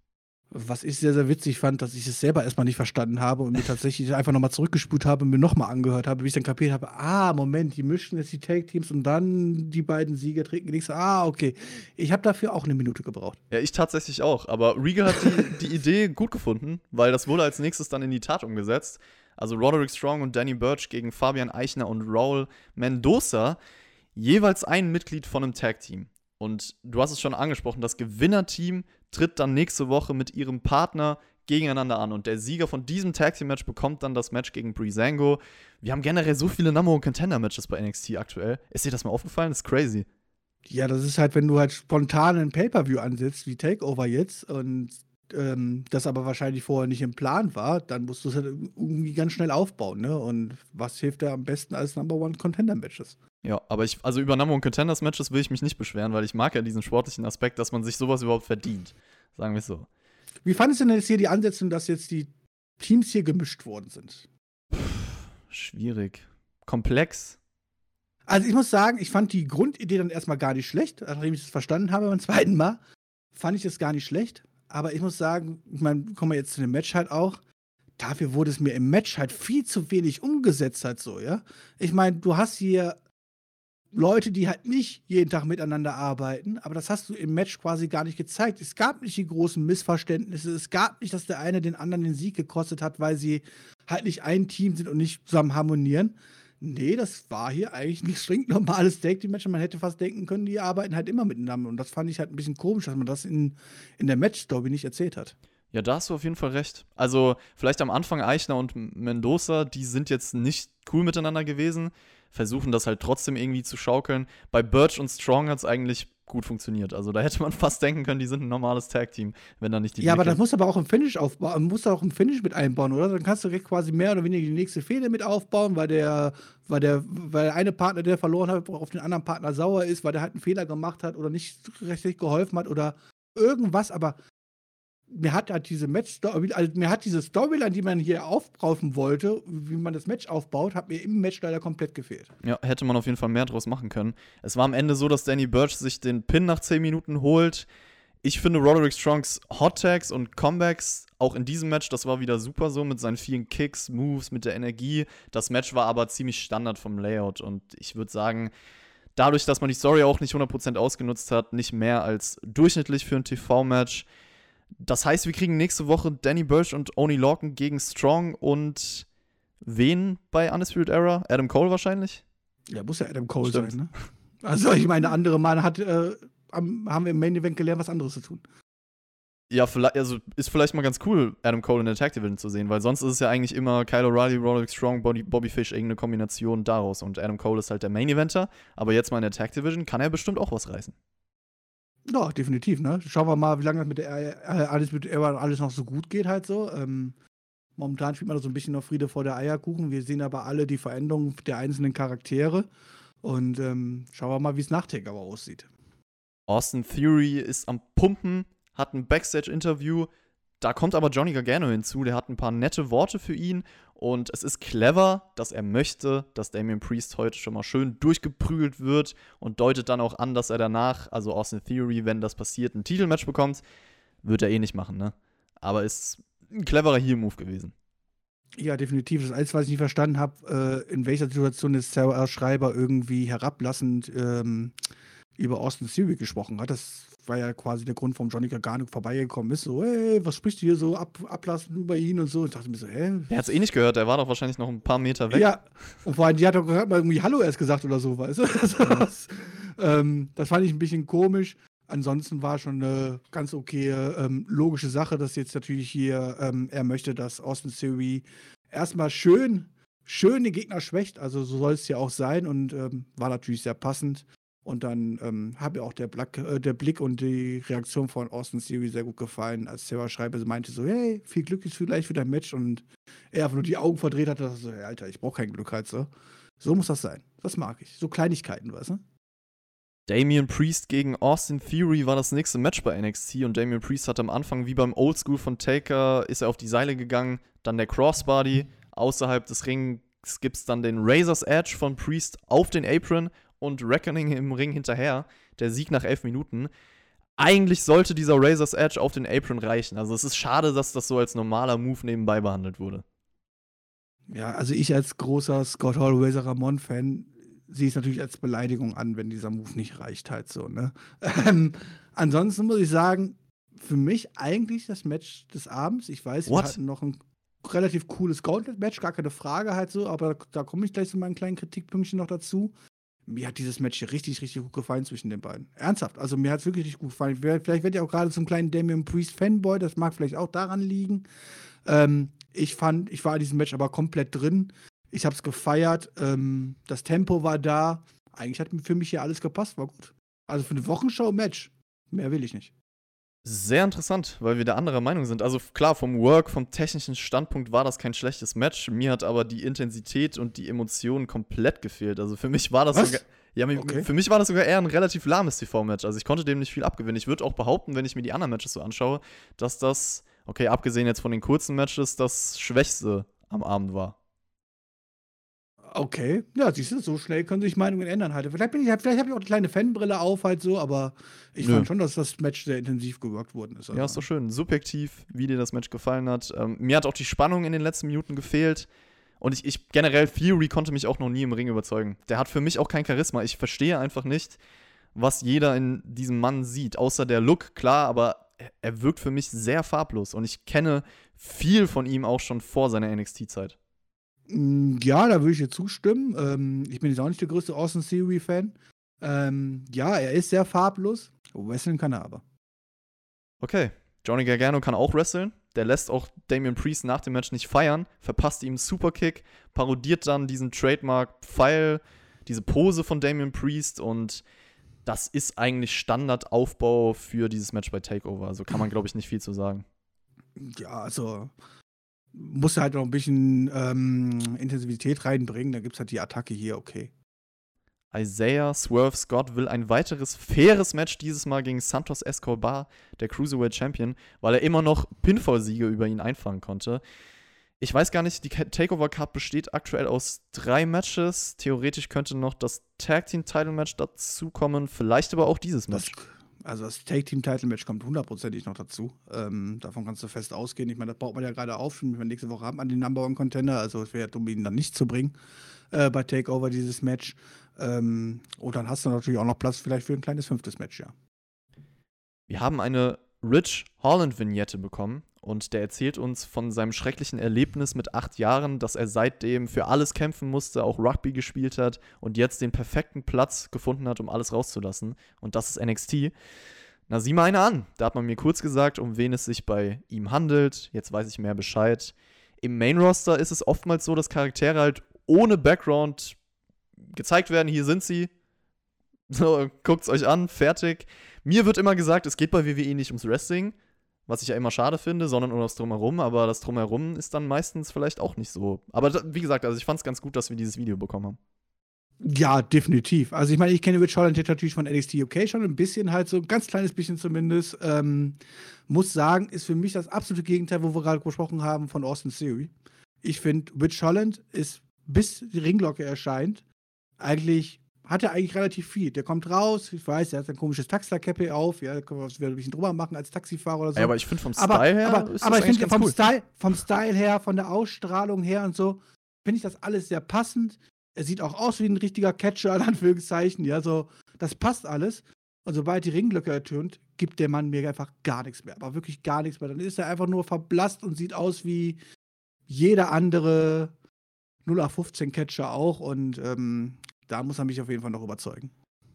[SPEAKER 2] Was ich sehr, sehr witzig fand, dass ich es selber erstmal nicht verstanden habe und mir tatsächlich einfach nochmal zurückgespult habe und mir nochmal angehört habe, wie ich dann kapiert habe, ah, Moment, die mischen jetzt die Take-Teams und dann die beiden Sieger trinken nichts. Ah, okay. Ich habe dafür auch eine Minute gebraucht.
[SPEAKER 1] Ja, ich tatsächlich auch. Aber Regal hat die, die Idee gut gefunden, weil das wurde als nächstes dann in die Tat umgesetzt. Also Roderick Strong und Danny Birch gegen Fabian Eichner und Raul Mendoza, jeweils ein Mitglied von einem Tag-Team. Und du hast es schon angesprochen, das Gewinnerteam tritt dann nächste Woche mit ihrem Partner gegeneinander an. Und der Sieger von diesem Tag Team Match bekommt dann das Match gegen Breezango. Wir haben generell so viele Number One Contender Matches bei NXT aktuell. Ist dir das mal aufgefallen? Das ist crazy.
[SPEAKER 2] Ja, das ist halt, wenn du halt spontan ein Pay-Per-View ansetzt, wie Takeover jetzt, und ähm, das aber wahrscheinlich vorher nicht im Plan war, dann musst du es halt irgendwie ganz schnell aufbauen, ne? Und was hilft da am besten als Number One Contender Matches?
[SPEAKER 1] Ja, aber ich, also über Number One Contenders Matches will ich mich nicht beschweren, weil ich mag ja diesen sportlichen Aspekt, dass man sich sowas überhaupt verdient. Sagen wir es so.
[SPEAKER 2] Wie fandest du denn jetzt hier die Ansetzung, dass jetzt die Teams hier gemischt worden sind?
[SPEAKER 1] schwierig. Komplex.
[SPEAKER 2] Also ich muss sagen, ich fand die Grundidee dann erstmal gar nicht schlecht, nachdem ich es verstanden habe beim zweiten Mal, fand ich es gar nicht schlecht. Aber ich muss sagen, ich meine, kommen wir jetzt zu dem Match halt auch. Dafür wurde es mir im Match halt viel zu wenig umgesetzt halt so, ja. Ich meine, du hast hier Leute, die halt nicht jeden Tag miteinander arbeiten, aber das hast du im Match quasi gar nicht gezeigt. Es gab nicht die großen Missverständnisse, es gab nicht, dass der eine den anderen den Sieg gekostet hat, weil sie halt nicht ein Team sind und nicht zusammen harmonieren. Nee, das war hier eigentlich nicht streng normales Tag Team Match. Man hätte fast denken können, die arbeiten halt immer miteinander. Und das fand ich halt ein bisschen komisch, dass man das in, in der Match-Story nicht erzählt hat.
[SPEAKER 1] Ja, da hast du auf jeden Fall recht. Also, vielleicht am Anfang Eichner und Mendoza, die sind jetzt nicht cool miteinander gewesen versuchen das halt trotzdem irgendwie zu schaukeln. Bei Birch und Strong hat es eigentlich gut funktioniert. Also da (laughs) hätte man fast denken können, die sind ein normales Tag-Team, wenn da nicht die.
[SPEAKER 2] Ja, Blicke aber das muss aber auch im Finish aufbauen, muss auch im Finish mit einbauen, oder? Dann kannst du quasi mehr oder weniger die nächste Fehde mit aufbauen, weil der, weil der, weil der eine Partner, der verloren hat, auf den anderen Partner sauer ist, weil der halt einen Fehler gemacht hat oder nicht richtig geholfen hat oder irgendwas, aber mir hat halt diese Match also mir hat diese Storyline, die man hier aufbrauchen wollte, wie man das Match aufbaut, hat mir im Match leider komplett gefehlt.
[SPEAKER 1] Ja, hätte man auf jeden Fall mehr draus machen können. Es war am Ende so, dass Danny Birch sich den Pin nach 10 Minuten holt. Ich finde Roderick Strongs Hot Tags und Comebacks auch in diesem Match, das war wieder super so mit seinen vielen Kicks, Moves, mit der Energie. Das Match war aber ziemlich Standard vom Layout und ich würde sagen, dadurch, dass man die Story auch nicht 100% ausgenutzt hat, nicht mehr als durchschnittlich für ein TV-Match. Das heißt, wir kriegen nächste Woche Danny Burch und Oni Lorcan gegen Strong und wen bei Undisputed Era? Adam Cole wahrscheinlich?
[SPEAKER 2] Ja, muss ja Adam Cole Stimmt. sein, ne? Also, ich meine, andere Mann hat, äh, haben wir im Main Event gelernt, was anderes zu tun.
[SPEAKER 1] Ja, vielleicht, also ist vielleicht mal ganz cool, Adam Cole in der Tag Division zu sehen, weil sonst ist es ja eigentlich immer Kyle O'Reilly, Roderick Strong, Bobby, Bobby Fish, irgendeine Kombination daraus. Und Adam Cole ist halt der Main Eventer, aber jetzt mal in der Tag Division kann er bestimmt auch was reißen.
[SPEAKER 2] Ja, definitiv, ne? Schauen wir mal, wie lange das mit der äh, alles mit Aaron alles noch so gut geht, halt so. Ähm, momentan spielt man so ein bisschen noch Friede vor der Eierkuchen. Wir sehen aber alle die Veränderungen der einzelnen Charaktere. Und ähm, schauen wir mal, wie es nach aber aussieht.
[SPEAKER 1] Austin Theory ist am Pumpen, hat ein Backstage-Interview. Da kommt aber Johnny Gargano hinzu. Der hat ein paar nette Worte für ihn und es ist clever, dass er möchte, dass Damian Priest heute schon mal schön durchgeprügelt wird und deutet dann auch an, dass er danach, also Austin Theory, wenn das passiert, ein Titelmatch bekommt. Wird er eh nicht machen, ne? Aber ist ein cleverer Heel-Move gewesen.
[SPEAKER 2] Ja, definitiv. Das Einzige, was ich nicht verstanden habe, äh, in welcher Situation ist Sarah Schreiber irgendwie herablassend ähm, über Austin Theory gesprochen hat. Das war ja quasi der Grund, warum Johnny Gargano vorbeigekommen ist. So, hey, was sprichst du hier so ab, ablassen über ihn und so. Und ich dachte mir so, hä?
[SPEAKER 1] Er hat es eh nicht gehört, er war doch wahrscheinlich noch ein paar Meter weg.
[SPEAKER 2] Ja, und vor allem, die hat doch mal irgendwie Hallo erst gesagt oder so, weißt du? (laughs) das, ähm, das fand ich ein bisschen komisch. Ansonsten war schon eine ganz okay ähm, logische Sache, dass jetzt natürlich hier ähm, er möchte, dass Austin Theory erstmal schön schön den Gegner schwächt. Also so soll es ja auch sein und ähm, war natürlich sehr passend. Und dann ähm, hat mir auch der, Black, äh, der, Blick und die Reaktion von Austin Theory sehr gut gefallen, als Sarah Schreiber meinte so, hey, viel Glück ist vielleicht für dein Match und er einfach nur die Augen verdreht hat, dass so, hey, Alter, ich brauche kein Glück halt so. So muss das sein. Das mag ich. So Kleinigkeiten, weißt du?
[SPEAKER 1] Damian Priest gegen Austin Theory war das nächste Match bei NXT und Damian Priest hat am Anfang wie beim Oldschool von Taker ist er auf die Seile gegangen, dann der Crossbody, außerhalb des Rings gibt es dann den Razor's Edge von Priest auf den Apron und Reckoning im Ring hinterher. Der Sieg nach elf Minuten. Eigentlich sollte dieser Razor's Edge auf den Apron reichen. Also es ist schade, dass das so als normaler Move nebenbei behandelt wurde.
[SPEAKER 2] Ja, also ich als großer Scott Hall Razor Ramon Fan sehe es natürlich als Beleidigung an, wenn dieser Move nicht reicht halt so, ne? (laughs) Ähm, ansonsten muss ich sagen, für mich eigentlich das Match des Abends. Ich weiß, What? wir hatten noch ein relativ cooles Gauntlet-Match, gar keine Frage halt so, aber da komme ich gleich zu meinen kleinen Kritikpünktchen noch dazu mir hat dieses Match hier richtig, richtig gut gefallen zwischen den beiden. Ernsthaft. Also mir hat es wirklich richtig gut gefallen. Vielleicht werde ich auch gerade zum kleinen Damian Priest Fanboy. Das mag vielleicht auch daran liegen. Ähm, ich fand, ich war in diesem Match aber komplett drin. Ich habe es gefeiert. Ähm, das Tempo war da. Eigentlich hat für mich hier alles gepasst. War gut. Also für eine Wochenshow-Match. Mehr will ich nicht.
[SPEAKER 1] Sehr interessant, weil wir der anderer Meinung sind. Also klar, vom Work, vom technischen Standpunkt war das kein schlechtes Match. Mir hat aber die Intensität und die Emotionen komplett gefehlt. Also für mich war das
[SPEAKER 2] Was?
[SPEAKER 1] sogar. Ja, okay. für mich war das sogar eher ein relativ lahmes TV-Match. Also ich konnte dem nicht viel abgewinnen. Ich würde auch behaupten, wenn ich mir die anderen Matches so anschaue, dass das, okay, abgesehen jetzt von den kurzen Matches, das Schwächste am Abend war.
[SPEAKER 2] Okay, ja, siehst du, so schnell können sich Meinungen ändern halt. Vielleicht, vielleicht habe ich auch eine kleine Fanbrille auf halt so, aber ich Nö. fand schon, dass das Match sehr intensiv gewirkt worden ist.
[SPEAKER 1] Also. Ja, ist doch schön. Subjektiv, wie dir das Match gefallen hat. Ähm, mir hat auch die Spannung in den letzten Minuten gefehlt. Und ich, ich generell, Fury konnte mich auch noch nie im Ring überzeugen. Der hat für mich auch kein Charisma. Ich verstehe einfach nicht, was jeder in diesem Mann sieht. Außer der Look, klar, aber er, er wirkt für mich sehr farblos. Und ich kenne viel von ihm auch schon vor seiner NXT-Zeit.
[SPEAKER 2] Hm, ja, da würde ich dir zustimmen. Ähm, ich bin jetzt auch nicht der größte Austin Theory-Fan. Ähm, ja, er ist sehr farblos. Wrestling kann er aber.
[SPEAKER 1] Okay. Johnny Gargano kann auch wresteln. Der lässt auch Damian Priest nach dem Match nicht feiern, verpasst ihm einen Superkick, parodiert dann diesen Trademark-Pfeil, diese Pose von Damian Priest und das ist eigentlich Standardaufbau für dieses Match bei Takeover. Also kann man, glaube ich, nicht viel zu sagen.
[SPEAKER 2] Ja, also musst du halt noch ein bisschen ähm, Intensivität reinbringen. Da gibt es halt die Attacke hier, okay.
[SPEAKER 1] Isaiah Swerve Scott will ein weiteres faires Match dieses Mal gegen Santos Escobar, der Cruiserweight Champion, weil er immer noch Pinfall-Siege über ihn einfangen konnte. Ich weiß gar nicht, die Takeover Card besteht aktuell aus drei Matches. Theoretisch könnte noch das Tag Team Title Match dazukommen, vielleicht aber auch dieses Match.
[SPEAKER 2] Das also das Take-Team-Title-Match kommt hundertprozentig noch dazu. Ähm, davon kannst du fest ausgehen. Ich meine, das baut man ja gerade auf. Wir nächste Woche haben wir den Number One Contender. Also es wäre dumm, ihn dann nicht zu bringen äh, bei Takeover, dieses Match. Ähm, und dann hast du natürlich auch noch Platz vielleicht für ein kleines fünftes Match, ja.
[SPEAKER 1] Wir haben eine Rich Holland-Vignette bekommen und der erzählt uns von seinem schrecklichen Erlebnis mit acht Jahren, dass er seitdem für alles kämpfen musste, auch Rugby gespielt hat und jetzt den perfekten Platz gefunden hat, um alles rauszulassen. Und das ist NXT. Na, sieh mal eine an. Da hat man mir kurz gesagt, um wen es sich bei ihm handelt. Jetzt weiß ich mehr Bescheid. Im Main-Roster ist es oftmals so, dass Charaktere halt ohne Background gezeigt werden. Hier sind sie. So, (laughs) guckt's euch an, fertig. Mir wird immer gesagt, es geht bei WWE nicht ums Wrestling was ich ja immer schade finde, sondern nur das Drumherum. Aber das Drumherum ist dann meistens vielleicht auch nicht so. Aber wie gesagt, also ich fand es ganz gut, dass wir dieses Video bekommen haben.
[SPEAKER 2] Ja, definitiv. Also ich meine, ich kenne Rich Holland natürlich von NXT UK schon ein bisschen halt so, ein ganz kleines bisschen zumindest. Ähm, muss sagen, ist für mich das absolute Gegenteil, wo wir gerade gesprochen haben von Austin Theory. Ich finde, Rich Holland ist, bis die Ringglocke erscheint, eigentlich hat er eigentlich relativ viel. Der kommt raus, ich weiß, er hat ein komisches Taxler-Cappy auf, ja, können wir ein bisschen drüber machen als Taxifahrer oder so.
[SPEAKER 1] Ja, aber ich finde vom Style aber, her.
[SPEAKER 2] Aber, aber ich finde vom, cool. Style, vom Style her, von der Ausstrahlung her und so, finde ich das alles sehr passend. Er sieht auch aus wie ein richtiger Catcher, in Anführungszeichen, ja, so, das passt alles. Und sobald die Ringglocke ertönt, gibt der Mann mir einfach gar nichts mehr. Aber wirklich gar nichts mehr. Dann ist er einfach nur verblasst und sieht aus wie jeder andere 0815 Catcher auch. Und ähm, da muss er mich auf jeden Fall noch überzeugen.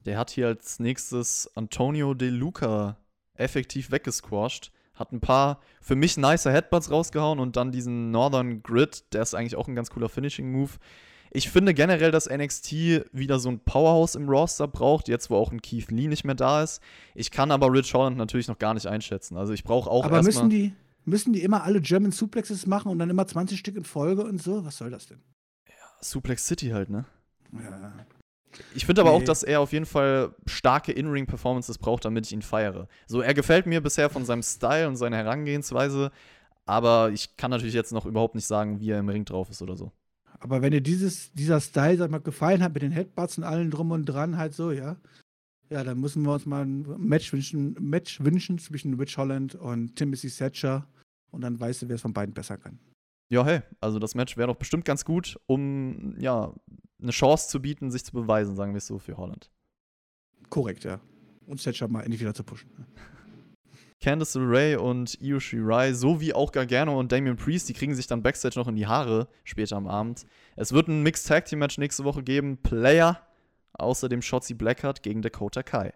[SPEAKER 1] Der hat hier als nächstes Antonio De Luca effektiv weggesquasht. Hat ein paar für mich nice Headbutts rausgehauen und dann diesen Northern Grid, der ist eigentlich auch ein ganz cooler Finishing-Move. Ich finde generell, dass NXT wieder so ein Powerhouse im Roster braucht, jetzt wo auch ein Keith Lee nicht mehr da ist. Ich kann aber Rich Holland natürlich noch gar nicht einschätzen. Also ich brauche auch
[SPEAKER 2] Aber müssen die, müssen die immer alle German Suplexes machen und dann immer 20 Stück in Folge und so? Was soll das denn?
[SPEAKER 1] Ja, Suplex City halt, ne? Ja. Ich finde aber nee. auch, dass er auf jeden Fall starke In-Ring-Performances braucht, damit ich ihn feiere. So, er gefällt mir bisher von seinem Style und seiner Herangehensweise, aber ich kann natürlich jetzt noch überhaupt nicht sagen, wie er im Ring drauf ist oder so.
[SPEAKER 2] Aber wenn dir dieses, dieser Style sag mal, gefallen hat mit den Headbutts und allen drum und dran, halt so, ja. Ja, dann müssen wir uns mal ein Match wünschen, Match wünschen zwischen Rich Holland und Timothy Thatcher. Und dann weißt du, wer es von beiden besser kann.
[SPEAKER 1] Ja, hey, also das Match wäre doch bestimmt ganz gut, um ja eine Chance zu bieten, sich zu beweisen, sagen wir es so, für Holland.
[SPEAKER 2] Korrekt, ja. Und Thatcher mal endlich wieder zu pushen. (laughs)
[SPEAKER 1] Candice LeRae und Io Shirai sowie auch Gargano und Damian Priest, die kriegen sich dann Backstage noch in die Haare später am Abend. Es wird ein Mixed Tag Team Match nächste Woche geben. Player, außerdem Shotzi Blackheart gegen Dakota Kai.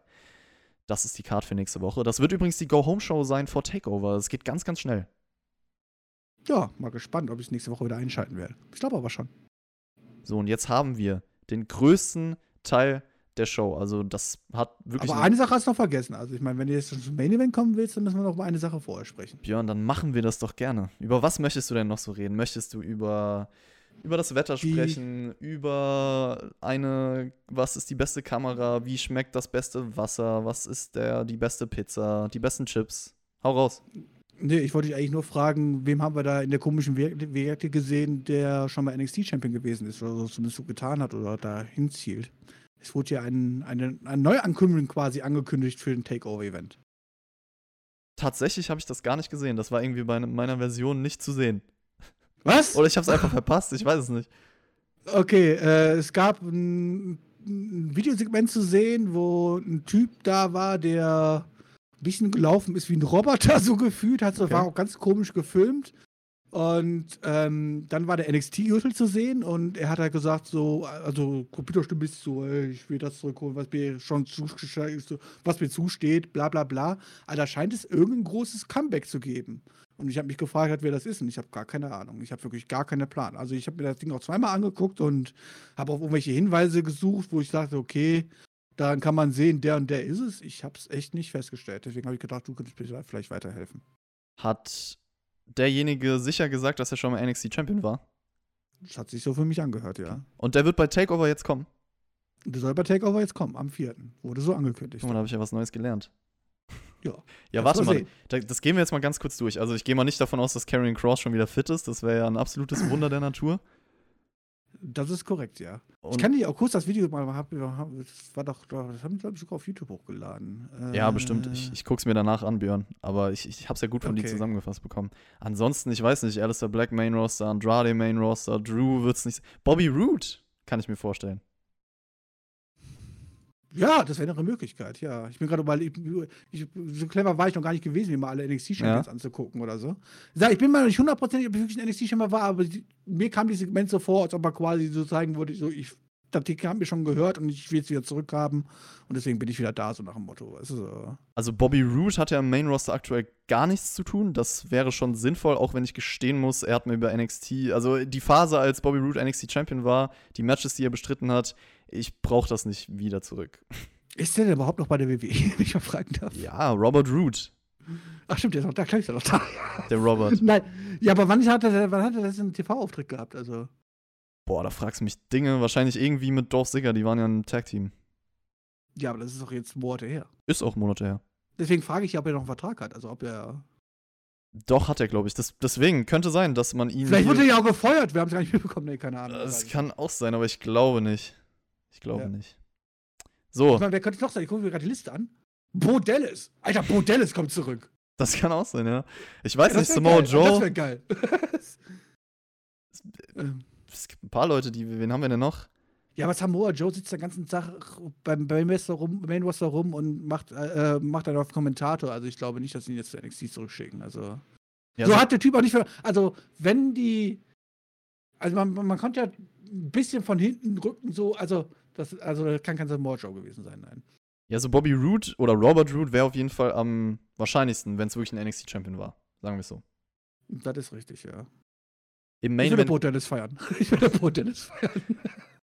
[SPEAKER 1] Das ist die Card für nächste Woche. Das wird übrigens die Go-Home-Show sein vor Takeover. Es geht ganz, ganz schnell.
[SPEAKER 2] Ja, mal gespannt, ob ich es nächste Woche wieder einschalten werde. Ich glaube aber schon.
[SPEAKER 1] So, und jetzt haben wir den größten Teil der Show. Also das hat wirklich.
[SPEAKER 2] Aber eine Sache hast du noch vergessen. Also ich meine, wenn du jetzt zum Main Event kommen willst, dann müssen wir noch über eine Sache vorher sprechen.
[SPEAKER 1] Björn, dann machen wir das doch gerne. Über was möchtest du denn noch so reden? Möchtest du über über das Wetter sprechen, die über eine, was ist die beste Kamera, wie schmeckt das beste Wasser, was ist der, die beste Pizza, die besten Chips. Hau raus.
[SPEAKER 2] Nee, ich wollte dich eigentlich nur fragen, wem haben wir da in der komischen Werte gesehen, der schon mal NXT-Champion gewesen ist oder so zumindest so getan hat oder da hinzielt. Es wurde ja ein, eine, eine Neuankündigung quasi angekündigt für den Takeover-Event.
[SPEAKER 1] Tatsächlich habe ich das gar nicht gesehen. Das war irgendwie bei meiner Version nicht zu sehen.
[SPEAKER 2] Was?
[SPEAKER 1] Oder ich habe es einfach verpasst, ich weiß es nicht.
[SPEAKER 2] Okay, äh, es gab ein, ein, Videosegment zu sehen, wo ein Typ da war, der bisschen gelaufen ist wie ein Roboter, (laughs) so gefühlt, hat so, okay. war auch ganz komisch gefilmt. Und ähm, dann war der NXT-Gürtel zu sehen und er hat halt gesagt, so, also Computerstimme ist so, ey, ich will das zurückholen, was mir schon zusteht, was mir zusteht, bla bla bla. Aber da scheint es irgendein großes Comeback zu geben. Und ich habe mich gefragt, wer das ist und ich habe gar keine Ahnung. Ich habe wirklich gar keinen Plan. Also ich habe mir das Ding auch zweimal angeguckt und habe auf irgendwelche Hinweise gesucht, wo ich dachte, okay, dann kann man sehen, der und der ist es. Ich habe es echt nicht festgestellt. Deswegen habe ich gedacht, du könntest mir vielleicht weiterhelfen.
[SPEAKER 1] Hat derjenige sicher gesagt, dass er schon mal NXT Champion war?
[SPEAKER 2] Das hat sich so für mich angehört, ja.
[SPEAKER 1] Und der wird bei Takeover jetzt kommen?
[SPEAKER 2] Der soll bei Takeover jetzt kommen, am 4. Wurde so angekündigt.
[SPEAKER 1] Guck mal, da habe ich ja was Neues gelernt.
[SPEAKER 2] Ja.
[SPEAKER 1] Ja, warte mal. Das gehen wir jetzt mal ganz kurz durch. Also, ich gehe mal nicht davon aus, dass Karrion Cross schon wieder fit ist. Das wäre ja ein absolutes Wunder der Natur.
[SPEAKER 2] Das ist korrekt, ja. Und ich kann dir auch kurz das Video mal haben. Das war doch, das haben wir, glaube ich, sogar auf YouTube hochgeladen.
[SPEAKER 1] Ja, äh, bestimmt. Ich, ich gucke es mir danach an, Björn. Aber ich, ich habe es ja gut von okay. dir zusammengefasst bekommen. Ansonsten, ich weiß nicht, Alistair Black Main Roster, Andrade Main Roster, Drew wird es nicht. Bobby Roode kann ich mir vorstellen.
[SPEAKER 2] Ja, das wäre eine Möglichkeit, ja. Ich bin gerade mal, so clever war ich noch gar nicht gewesen, mir mal alle NXT-Champions ja. anzugucken oder so. Ich bin mal nicht hundertprozentig, ob ich wirklich ein NXT-Champion war, aber mir kam dieses Segment so vor, als ob er quasi so zeigen würde, so, ich, das haben wir schon gehört und ich will es wieder zurückhaben und deswegen bin ich wieder da, so nach dem Motto. So.
[SPEAKER 1] Also Bobby Roode hat ja im Main Roster aktuell gar nichts zu tun. Das wäre schon sinnvoll, auch wenn ich gestehen muss, er hat mir über NXT, also die Phase, als Bobby Roode NXT Champion war, die Matches, die er bestritten hat, ich brauche das nicht wieder zurück.
[SPEAKER 2] Ist der denn überhaupt noch bei der WWE, (laughs) wenn ich mal fragen darf?
[SPEAKER 1] Ja, Robert Root.
[SPEAKER 2] Ach stimmt, der ist noch da, klar ist er noch da.
[SPEAKER 1] Der Robert. (laughs)
[SPEAKER 2] Nein, ja, aber wann hat er, wann hat er das einen TV-Auftritt gehabt? Also.
[SPEAKER 1] Boah, da fragst du mich Dinge. Wahrscheinlich irgendwie mit Dorf Sigger, die waren ja ein Tag-Team.
[SPEAKER 2] Ja, aber das ist doch jetzt Monate her.
[SPEAKER 1] Ist auch Monate her.
[SPEAKER 2] Deswegen frage ich, ob er noch einen Vertrag hat. Also ob er.
[SPEAKER 1] Doch, hat er, glaube ich. Das, deswegen könnte sein, dass man ihn.
[SPEAKER 2] Vielleicht wurde er ja auch gefeuert, wir haben es gar nicht mitbekommen, nee, keine Ahnung.
[SPEAKER 1] Das kann auch sein, aber ich glaube nicht. Ich glaube ja. nicht. So.
[SPEAKER 2] Ich meine, wer könnte es noch sein? Ich gucke mir gerade die Liste an. Bo Dallas. Alter, Bo Dallas kommt zurück.
[SPEAKER 1] Das kann auch sein, ja. Ich weiß
[SPEAKER 2] ja,
[SPEAKER 1] nicht, Samoa. Joe.
[SPEAKER 2] Das wäre geil. (laughs)
[SPEAKER 1] es gibt ein paar Leute, die. Wen haben wir denn noch?
[SPEAKER 2] Ja, aber Samoa Joe sitzt den ganzen Tag beim Main Roster rum, Main rum und macht, äh, macht dann auf Kommentator. Also ich glaube nicht, dass sie ihn jetzt zu NXT zurückschicken. Also. Ja, so, so hat der Typ auch nicht für. Also, wenn die. Also man, man konnte ja ein bisschen von hinten rücken, so, also das, also das kann kein Samoa Joe gewesen sein, nein.
[SPEAKER 1] Ja, so Bobby Roode oder Robert Roode wäre auf jeden Fall am wahrscheinlichsten, wenn es wirklich ein NXT-Champion war. Sagen wir es so.
[SPEAKER 2] Das ist richtig, ja.
[SPEAKER 1] Im Main (laughs)
[SPEAKER 2] ich würde Bo Dennis feiern. Ich würde Bo Dennis feiern.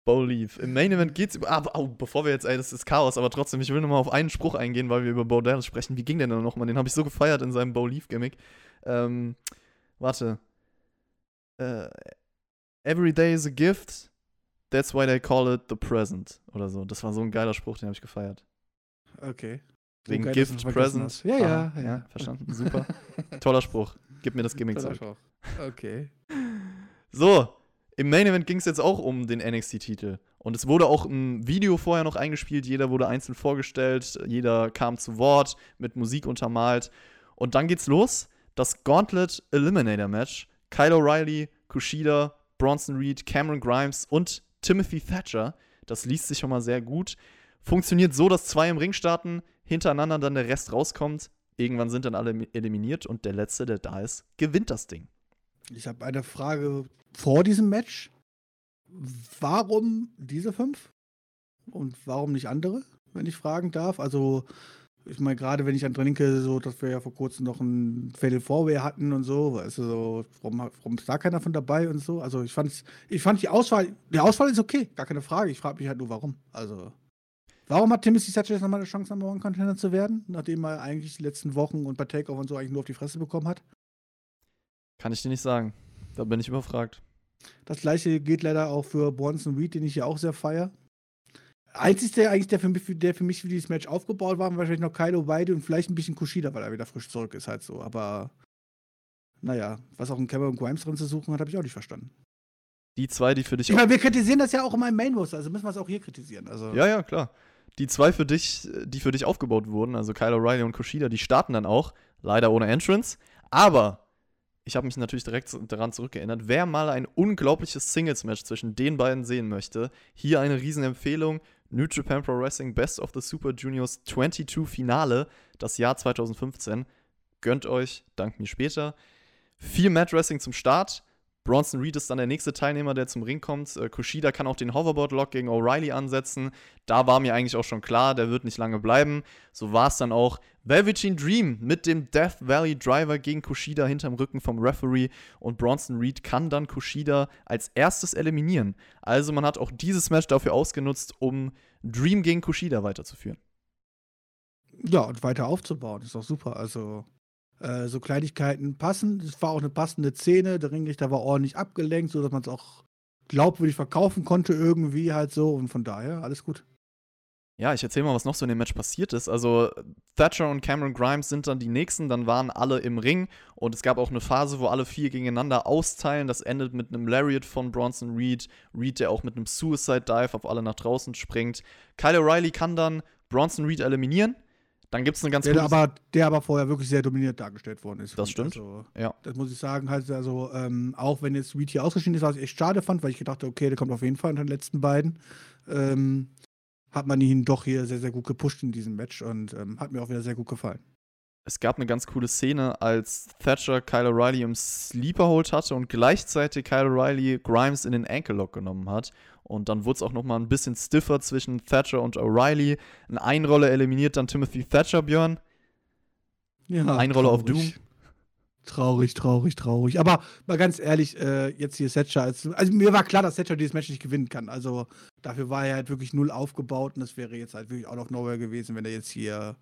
[SPEAKER 1] Bo Leaf. Im Main Event geht's über. Ah, oh, bevor wir jetzt, ey, das ist Chaos, aber trotzdem, ich will nochmal auf einen Spruch eingehen, weil wir über Bo Dennis sprechen. Wie ging der denn nochmal? Den habe ich so gefeiert in seinem Bo Leaf-Gimmick. Ähm, warte. Äh, every day is a gift. That's why they call it the present. Oder so. Das war so ein geiler Spruch, den habe ich gefeiert.
[SPEAKER 2] Okay.
[SPEAKER 1] Wegen so Gift, Present.
[SPEAKER 2] Ja, ja,
[SPEAKER 1] ah, ja, ja. Verstanden. (laughs) Super. Toller Spruch. Gib mir das Gimmick
[SPEAKER 2] zurück. Okay. (laughs)
[SPEAKER 1] So, im Main Event ging es jetzt auch um den NXT-Titel. Und es wurde auch ein Video vorher noch eingespielt. Jeder wurde einzeln vorgestellt. Jeder kam zu Wort, mit Musik untermalt. Und dann geht's los. Das Gauntlet Eliminator Match. Kyle O'Reilly, Kushida, Bronson Reed, Cameron Grimes und Timothy Thatcher. Das liest sich schon mal sehr gut. Funktioniert so, dass zwei im Ring starten, hintereinander dann der Rest rauskommt. Irgendwann sind dann alle eliminiert und der Letzte, der da ist, gewinnt das Ding.
[SPEAKER 2] Ich habe eine Frage vor diesem Match. Warum diese fünf? Und warum nicht andere, wenn ich fragen darf? Also, ich meine, gerade wenn ich an denke, so, dass wir ja vor kurzem noch ein Fatal Four hatten und so, weißt du, so, warum, warum ist da keiner von dabei und so? Also, ich fand, ich fand die Auswahl, die Auswahl ist okay, gar keine Frage. Ich frage mich halt nur, warum. Also. Warum hat Timothy Thatcher jetzt nochmal eine Chance, Number One Contender zu werden, nachdem er eigentlich die letzten Wochen und bei Takeover und so eigentlich nur auf die Fresse bekommen hat?
[SPEAKER 1] Kann ich dir nicht sagen. Da bin ich überfragt.
[SPEAKER 2] Das gleiche geht leider auch für Bronson Reed, den ich ja auch sehr feiere. Einzig der eigentlich, der für mich, der für mich für dieses Match aufgebaut war, war wahrscheinlich noch Kaido Weide und vielleicht ein bisschen Kushida, weil er wieder frisch zurück ist, halt so. Aber naja, was auch in Cameron Grimes drin zu suchen hat, habe ich auch nicht verstanden.
[SPEAKER 1] Die zwei, die für dich.
[SPEAKER 2] Ich meine, wir kritisieren das ja auch in meinem Main Roster, also müssen wir es auch hier kritisieren. Also.
[SPEAKER 1] Ja, ja, klar die zwei für dich, die für dich aufgebaut wurden, also Kyle O'Reilly und Kushida, die starten dann auch, leider ohne Entrance. Aber ich habe mich natürlich direkt daran zurückgeändert, wer mal ein unglaubliches Singles-Match zwischen den beiden sehen möchte, hier eine Riesenempfehlung. New Japan Pro Wrestling Best of the Super Juniors 22 Finale, das Jahr 2015. Gönnt euch, dank mir später. Viel Mat Wrestling zum Start. Bronson Reed ist dann der nächste Teilnehmer, der zum Ring kommt. Äh, Kushida kann auch den Hoverboard-Lock gegen O'Reilly ansetzen. Da war mir eigentlich auch schon klar, der wird nicht lange bleiben. So war es dann auch. Velveteen Dream mit dem Death Valley Driver gegen Kushida hinterm Rücken vom Referee und Bronson Reed kann dann Kushida als erstes eliminieren. Also man hat auch dieses Match dafür ausgenutzt, um Dream gegen Kushida weiterzuführen.
[SPEAKER 2] Ja, und weiter aufzubauen. Ist doch super. Also äh, so Kleinigkeiten passen. Es war auch eine passende Szene. Der Ringrichter war ordentlich abgelenkt, sodass man es auch glaubwürdig verkaufen konnte, irgendwie halt so. Und von daher alles gut.
[SPEAKER 1] Ja, ich erzähle mal, was noch so in dem Match passiert ist. Also, Thatcher und Cameron Grimes sind dann die nächsten, dann waren alle im Ring und es gab auch eine Phase, wo alle vier gegeneinander austeilen. Das endet mit einem Lariat von Bronson Reed. Reed, der auch mit einem Suicide Dive auf alle nach draußen springt. Kyle O'Reilly kann dann Bronson Reed eliminieren. Dann gibt es eine ganz
[SPEAKER 2] der aber, der aber vorher wirklich sehr dominiert dargestellt worden ist.
[SPEAKER 1] Das stimmt.
[SPEAKER 2] Also, ja. Das muss ich sagen. Also, ähm, auch wenn jetzt Reed hier ausgeschieden ist, was ich echt schade fand, weil ich gedacht okay, der kommt auf jeden Fall unter den letzten beiden. Ähm, hat man ihn doch hier sehr, sehr gut gepusht in diesem Match und ähm, hat mir auch wieder sehr gut gefallen
[SPEAKER 1] es gab eine ganz coole Szene, als Thatcher Kyle O'Reilly im Sleeper Hold hatte und gleichzeitig Kyle O'Reilly Grimes in den Ankle Lock genommen hat. Und dann wurde es auch nochmal ein bisschen stiffer zwischen Thatcher und O'Reilly. Eine Einrolle eliminiert dann Timothy Thatcher, Björn.
[SPEAKER 2] Ja. Einrolle auf Doom. Traurig, traurig, traurig. Aber mal ganz ehrlich, äh, jetzt hier Thatcher. Also, also mir war klar, dass Thatcher dieses Match nicht gewinnen kann. Also dafür war er halt wirklich null aufgebaut und das wäre jetzt halt wirklich auch noch Nowhere gewesen, wenn er jetzt hier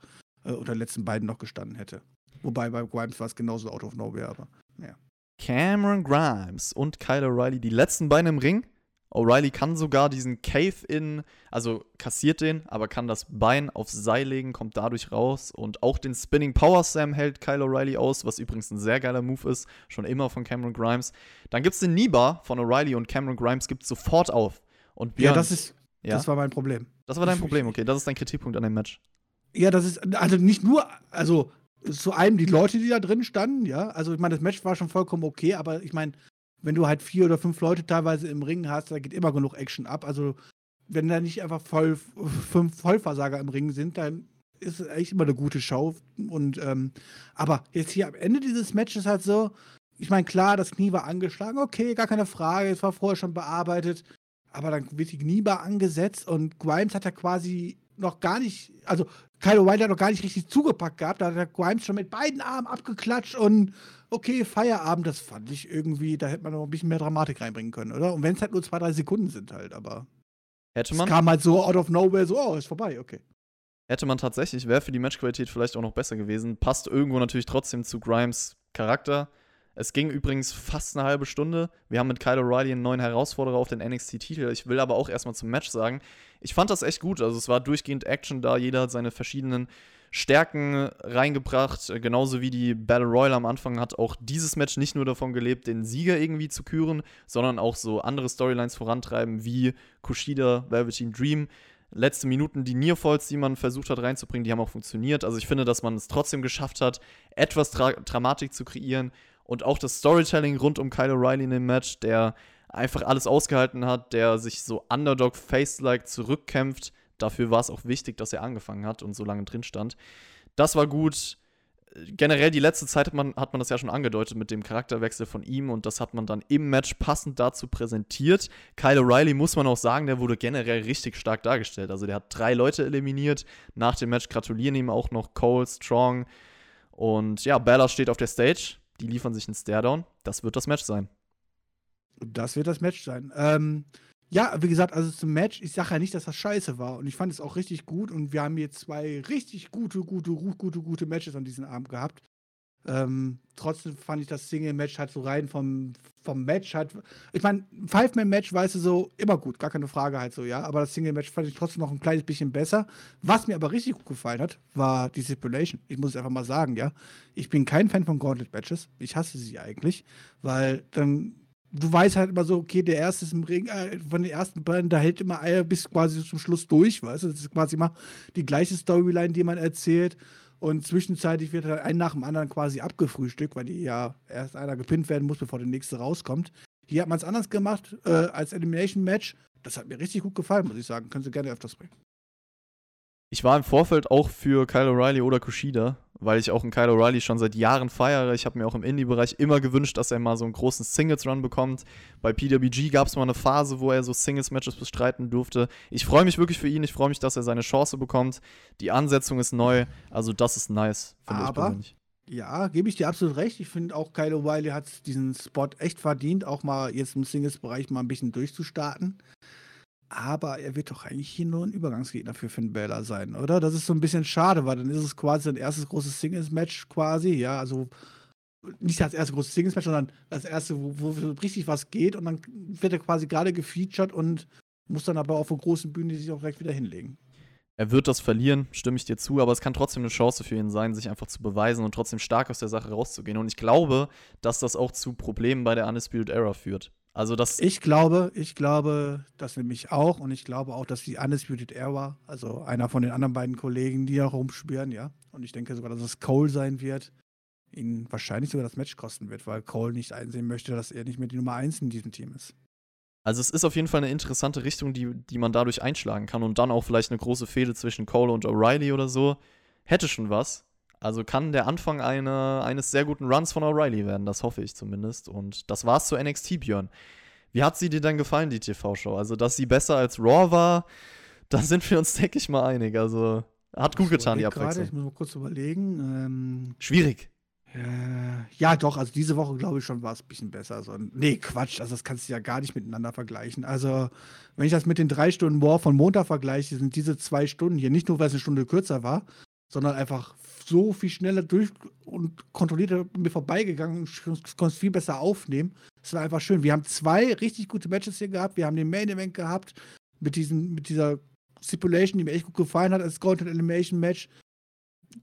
[SPEAKER 2] äh, unter den letzten beiden noch gestanden hätte. Wobei bei Grimes war es genauso out of nowhere, aber ja.
[SPEAKER 1] Cameron Grimes und Kyle O'Reilly, die letzten beiden im Ring. O'Reilly kann sogar diesen Cave-In, also kassiert den, aber kann das Bein aufs Seil legen, kommt dadurch raus und auch den Spinning Power Slam hält Kyle O'Reilly aus, was übrigens ein sehr geiler Move ist, schon immer von Cameron Grimes. Dann gibt es den Niba von O'Reilly und Cameron Grimes gibt sofort auf. Und
[SPEAKER 2] Björn, ja, das ist, ja? das war mein Problem.
[SPEAKER 1] Das war dein Problem, okay, das ist dein Kritikpunkt an dem Match.
[SPEAKER 2] Ja, das ist, also nicht nur, also zu einem die Leute, die da drin standen, ja. Also ich meine, das Match war schon vollkommen okay, aber ich meine, wenn du halt vier oder fünf Leute teilweise im Ring hast, da geht immer genug Action ab. Also wenn da nicht einfach voll, fünf Vollversager im Ring sind, dann ist es echt immer eine gute Show. Und ähm, aber jetzt hier am Ende dieses Matches halt so, ich meine, klar, das Knie war angeschlagen, okay, gar keine Frage, es war vorher schon bearbeitet, aber dann wird die Kniebar angesetzt und Grimes hat ja quasi noch gar nicht, also Kyle O'Reilly hat noch gar nicht richtig zugepackt gehabt. Da hat der Grimes schon mit beiden Armen abgeklatscht und okay, Feierabend, das fand ich irgendwie, da hätte man noch ein bisschen mehr Dramatik reinbringen können, oder? Und wenn es halt nur zwei, drei Sekunden sind halt, aber.
[SPEAKER 1] Hätte man.
[SPEAKER 2] Es kam halt so out of nowhere, so, oh, ist vorbei, okay.
[SPEAKER 1] Hätte man tatsächlich, wäre für die Matchqualität vielleicht auch noch besser gewesen. Passt irgendwo natürlich trotzdem zu Grimes Charakter. Es ging übrigens fast eine halbe Stunde. Wir haben mit Kyle O'Reilly einen neuen Herausforderer auf den NXT-Titel. Ich will aber auch erstmal zum Match sagen, ich fand das echt gut. Also es war durchgehend Action da. Jeder hat seine verschiedenen Stärken reingebracht. Genauso wie die Battle Royale am Anfang hat auch dieses Match nicht nur davon gelebt, den Sieger irgendwie zu küren, sondern auch so andere Storylines vorantreiben, wie Kushida, Velveteen Dream letzte Minuten, die Nearfalls, die man versucht hat reinzubringen, die haben auch funktioniert. Also ich finde, dass man es trotzdem geschafft hat, etwas Dramatik zu kreieren, und auch das Storytelling rund um Kyle O'Reilly in dem Match, der einfach alles ausgehalten hat, der sich so Underdog-Face-like zurückkämpft. Dafür war es auch wichtig, dass er angefangen hat und so lange drin stand. Das war gut. Generell die letzte Zeit hat man, hat man das ja schon angedeutet mit dem Charakterwechsel von ihm und das hat man dann im Match passend dazu präsentiert. Kyle O'Reilly muss man auch sagen, der wurde generell richtig stark dargestellt. Also der hat drei Leute eliminiert. Nach dem Match gratulieren ihm auch noch Cole, Strong und ja, Bella steht auf der Stage die liefern sich einen Stairdown. Das wird das Match sein.
[SPEAKER 2] Das wird das Match sein. Ähm, ja, wie gesagt, also zum Match, ich sage ja nicht, dass das scheiße war. Und ich fand es auch richtig gut. Und wir haben hier zwei richtig gute, gute, gute, gute Matches an diesem Abend gehabt. Ähm, trotzdem fand ich das Single-Match halt so rein vom, vom Match halt. Ich meine, Five-Man-Match weißt du so immer gut, gar keine Frage halt so, ja. Aber das Single-Match fand ich trotzdem noch ein kleines bisschen besser. Was mir aber richtig gut gefallen hat, war die Stipulation. Ich muss es einfach mal sagen, ja. Ich bin kein Fan von Gauntlet-Matches. Ich hasse sie eigentlich, weil dann du weißt halt immer so, okay, der erste ist im Ring, äh, von den ersten beiden, da hält immer einer bis quasi zum Schluss durch, weißt du? Das ist quasi immer die gleiche Storyline, die man erzählt. Und zwischenzeitlich wird halt ein nach dem anderen quasi abgefrühstückt, weil die ja erst einer gepinnt werden muss, bevor der nächste rauskommt. Hier hat man es anders gemacht äh, als Elimination Match. Das hat mir richtig gut gefallen, muss ich sagen. Können Sie gerne öfters bringen.
[SPEAKER 1] Ich war im Vorfeld auch für Kyle O'Reilly oder Kushida, weil ich auch einen Kyle O'Reilly schon seit Jahren feiere. Ich habe mir auch im Indie-Bereich immer gewünscht, dass er mal so einen großen Singles-Run bekommt. Bei PWG gab es mal eine Phase, wo er so Singles-Matches bestreiten durfte. Ich freue mich wirklich für ihn. Ich freue mich, dass er seine Chance bekommt. Die Ansetzung ist neu. Also, das ist nice,
[SPEAKER 2] finde ich persönlich. Ja, gebe ich dir absolut recht. Ich finde auch, Kyle O'Reilly hat diesen Spot echt verdient, auch mal jetzt im Singles-Bereich mal ein bisschen durchzustarten. Aber er wird doch eigentlich hier nur ein Übergangsgegner für Finn Balor sein, oder? Das ist so ein bisschen schade, weil dann ist es quasi sein erstes großes Singles-Match quasi, ja, also nicht das erste große Singles-Match, sondern das erste, wo, wo, richtig was geht und dann wird er quasi gerade gefeatured und muss dann aber auf der großen Bühne sich auch direkt wieder hinlegen.
[SPEAKER 1] Er wird das verlieren, stimme ich dir zu, aber es kann trotzdem eine Chance für ihn sein, sich einfach zu beweisen und trotzdem stark aus der Sache rauszugehen. Und ich glaube, dass das auch zu Problemen bei der Undisputed Era führt. Also das
[SPEAKER 2] ich glaube, ich glaube, das nämlich auch und ich glaube auch, dass die Undisputed Era, also einer von den anderen beiden Kollegen, die da rumspüren, ja, und ich denke sogar, dass es Cole sein wird, ihn wahrscheinlich sogar das Match kosten wird, weil Cole nicht einsehen möchte, dass er nicht mehr die Nummer 1 in diesem Team ist.
[SPEAKER 1] Also es ist auf jeden Fall eine interessante Richtung, die, die man dadurch einschlagen kann und dann auch vielleicht eine große Fehde zwischen Cole und O'Reilly oder so. Hätte schon was. Also kann der Anfang eine, eines sehr guten Runs von O'Reilly werden, das hoffe ich zumindest. Und das war's zu NXT, Björn. Wie hat sie dir denn gefallen, die TV-Show? Also, dass sie besser als Raw war, (laughs) da sind wir uns, denke ich mal, einig. Also, hat gut getan, die Abwechslung. Grade,
[SPEAKER 2] ich muss mal kurz überlegen. Ähm,
[SPEAKER 1] Schwierig.
[SPEAKER 2] Äh, ja, doch, also diese Woche, glaube ich, schon war es ein bisschen besser. Also, nee, Quatsch, also das kannst du ja gar nicht miteinander vergleichen. Also, wenn ich das mit den drei Stunden War von Montag vergleiche, sind diese zwei Stunden hier nicht nur, weil es eine Stunde kürzer war, sondern einfach so viel schneller durch und kontrolliert mir vorbeigegangen. Ich konnte es viel besser aufnehmen. Es war einfach schön. Wir haben zwei richtig gute Matches hier gehabt. Wir haben den Main Event gehabt mit, diesen, mit dieser Stipulation, die mir echt gut gefallen hat als Golden Elimination Match.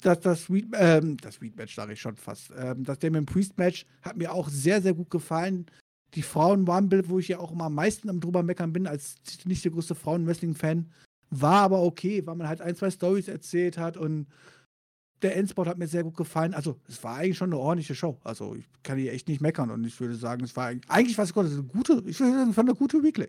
[SPEAKER 2] Das, das Sweet, ähm, das Sweet Match sage ich schon fast. Ähm, das Damon Priest Match hat mir auch sehr, sehr gut gefallen. Die Frauen Rumble, wo ich ja auch immer am meisten am drüber meckern bin, als nicht der größte Frauen-Wrestling-Fan, war aber okay, weil man halt ein, zwei Stories erzählt hat und der Endspot hat mir sehr gut gefallen. Also, es war eigentlich schon eine ordentliche Show. Also, ich kann hier echt nicht meckern und ich würde sagen, es war eigentlich, was ich konnte, eine gute, ich würde sagen, eine gute Weekly.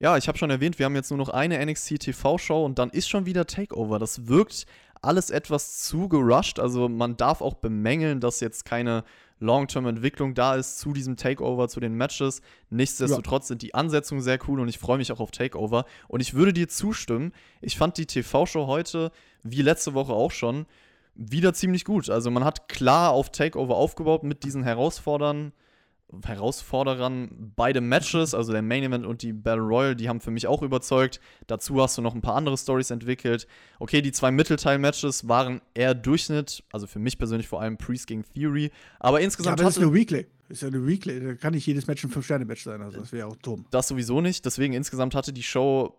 [SPEAKER 1] Ja, ich habe schon erwähnt, wir haben jetzt nur noch eine NXT TV-Show und dann ist schon wieder Takeover. Das wirkt alles etwas zu gerusht. Also man darf auch bemängeln, dass jetzt keine Long-Term-Entwicklung da ist zu diesem Takeover, zu den Matches. Nichtsdestotrotz ja. sind die Ansetzungen sehr cool und ich freue mich auch auf Takeover. Und ich würde dir zustimmen, ich fand die TV-Show heute, wie letzte Woche auch schon, wieder ziemlich gut. Also man hat klar auf Takeover aufgebaut mit diesen Herausforderern Herausforderern beide Matches, also der Main Event und die Battle Royale, die haben für mich auch überzeugt. Dazu hast du noch ein paar andere Stories entwickelt. Okay, die zwei Mittelteil-Matches waren eher Durchschnitt, also für mich persönlich vor allem Priest gegen Theory, aber insgesamt.
[SPEAKER 2] Ja, aber das ist eine Weekly. Ist ja eine Weekly, da kann nicht jedes Match ein 5-Sterne-Match sein, also das wäre auch dumm.
[SPEAKER 1] Das sowieso nicht, deswegen insgesamt hatte die Show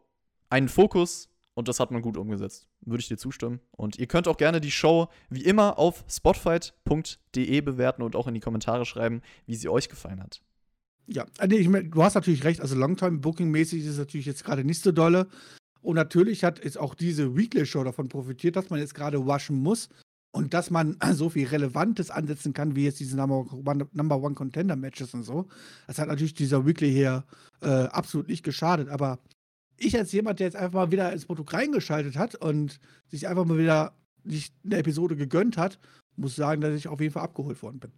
[SPEAKER 1] einen Fokus, und das hat man gut umgesetzt. Würde ich dir zustimmen. Und ihr könnt auch gerne die Show wie immer auf spotfight.de bewerten und auch in die Kommentare schreiben, wie sie euch gefallen hat.
[SPEAKER 2] Ja, also ich mein, du hast natürlich recht. Also Longtime-Booking-mäßig ist es natürlich jetzt gerade nicht so dolle. Und natürlich hat jetzt auch diese Weekly-Show davon profitiert, dass man jetzt gerade waschen muss und dass man (clears throat) so viel Relevantes ansetzen kann, wie jetzt diese Number One, Number One Contender Matches und so. Das hat natürlich dieser Weekly hier äh, absolut nicht geschadet. Aber ich als jemand, der jetzt einfach mal wieder ins Produkt reingeschaltet hat und sich einfach mal wieder sich eine Episode gegönnt hat, muss sagen, dass ich auf jeden Fall abgeholt worden bin.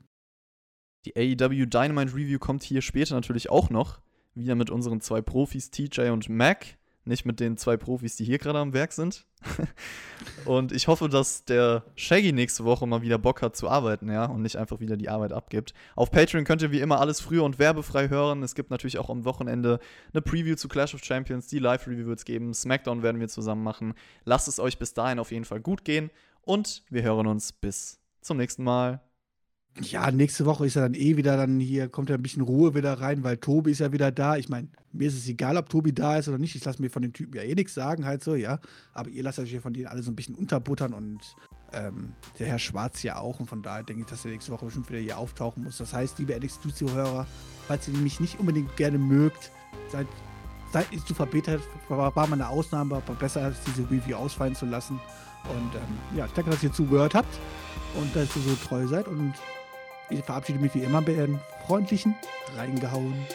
[SPEAKER 1] Die AEW Dynamite Review kommt hier später natürlich auch noch. Wieder mit unseren zwei Profis, TJ und Mac nicht mit den zwei Profis, die hier gerade am Werk sind. (laughs) und ich hoffe, dass der Shaggy nächste Woche mal wieder Bock hat zu arbeiten, ja, und nicht einfach wieder die Arbeit abgibt. Auf Patreon könnt ihr wie immer alles früher und werbefrei hören. Es gibt natürlich auch am Wochenende eine Preview zu Clash of Champions. Die Live-Review wird es geben. SmackDown werden wir zusammen machen. Lasst es euch bis dahin auf jeden Fall gut gehen. Und wir hören uns bis zum nächsten Mal.
[SPEAKER 2] Ja, nächste Woche ist er dann eh wieder dann hier, kommt ja ein bisschen Ruhe wieder rein, weil Tobi ist ja wieder da. Ich meine, mir ist es egal, ob Tobi da ist oder nicht. Ich lasse mir von den Typen ja eh nichts sagen, halt so, ja. Aber ihr lasst euch ja von denen alle so ein bisschen unterbuttern und ähm, der Herr Schwarz ja auch. Und von daher denke ich, dass er nächste Woche bestimmt wieder hier auftauchen muss. Das heißt, liebe NXT-Zuhörer, falls ihr mich nicht unbedingt gerne mögt, seid, seid nicht zu verbetet. War, war mal eine Ausnahme, aber besser als diese Review ausfallen zu lassen. Und ähm, ja, ich danke, dass ihr zugehört habt und dass ihr so treu seid und ich verabschiede mich wie immer bei den freundlichen Reingehauen.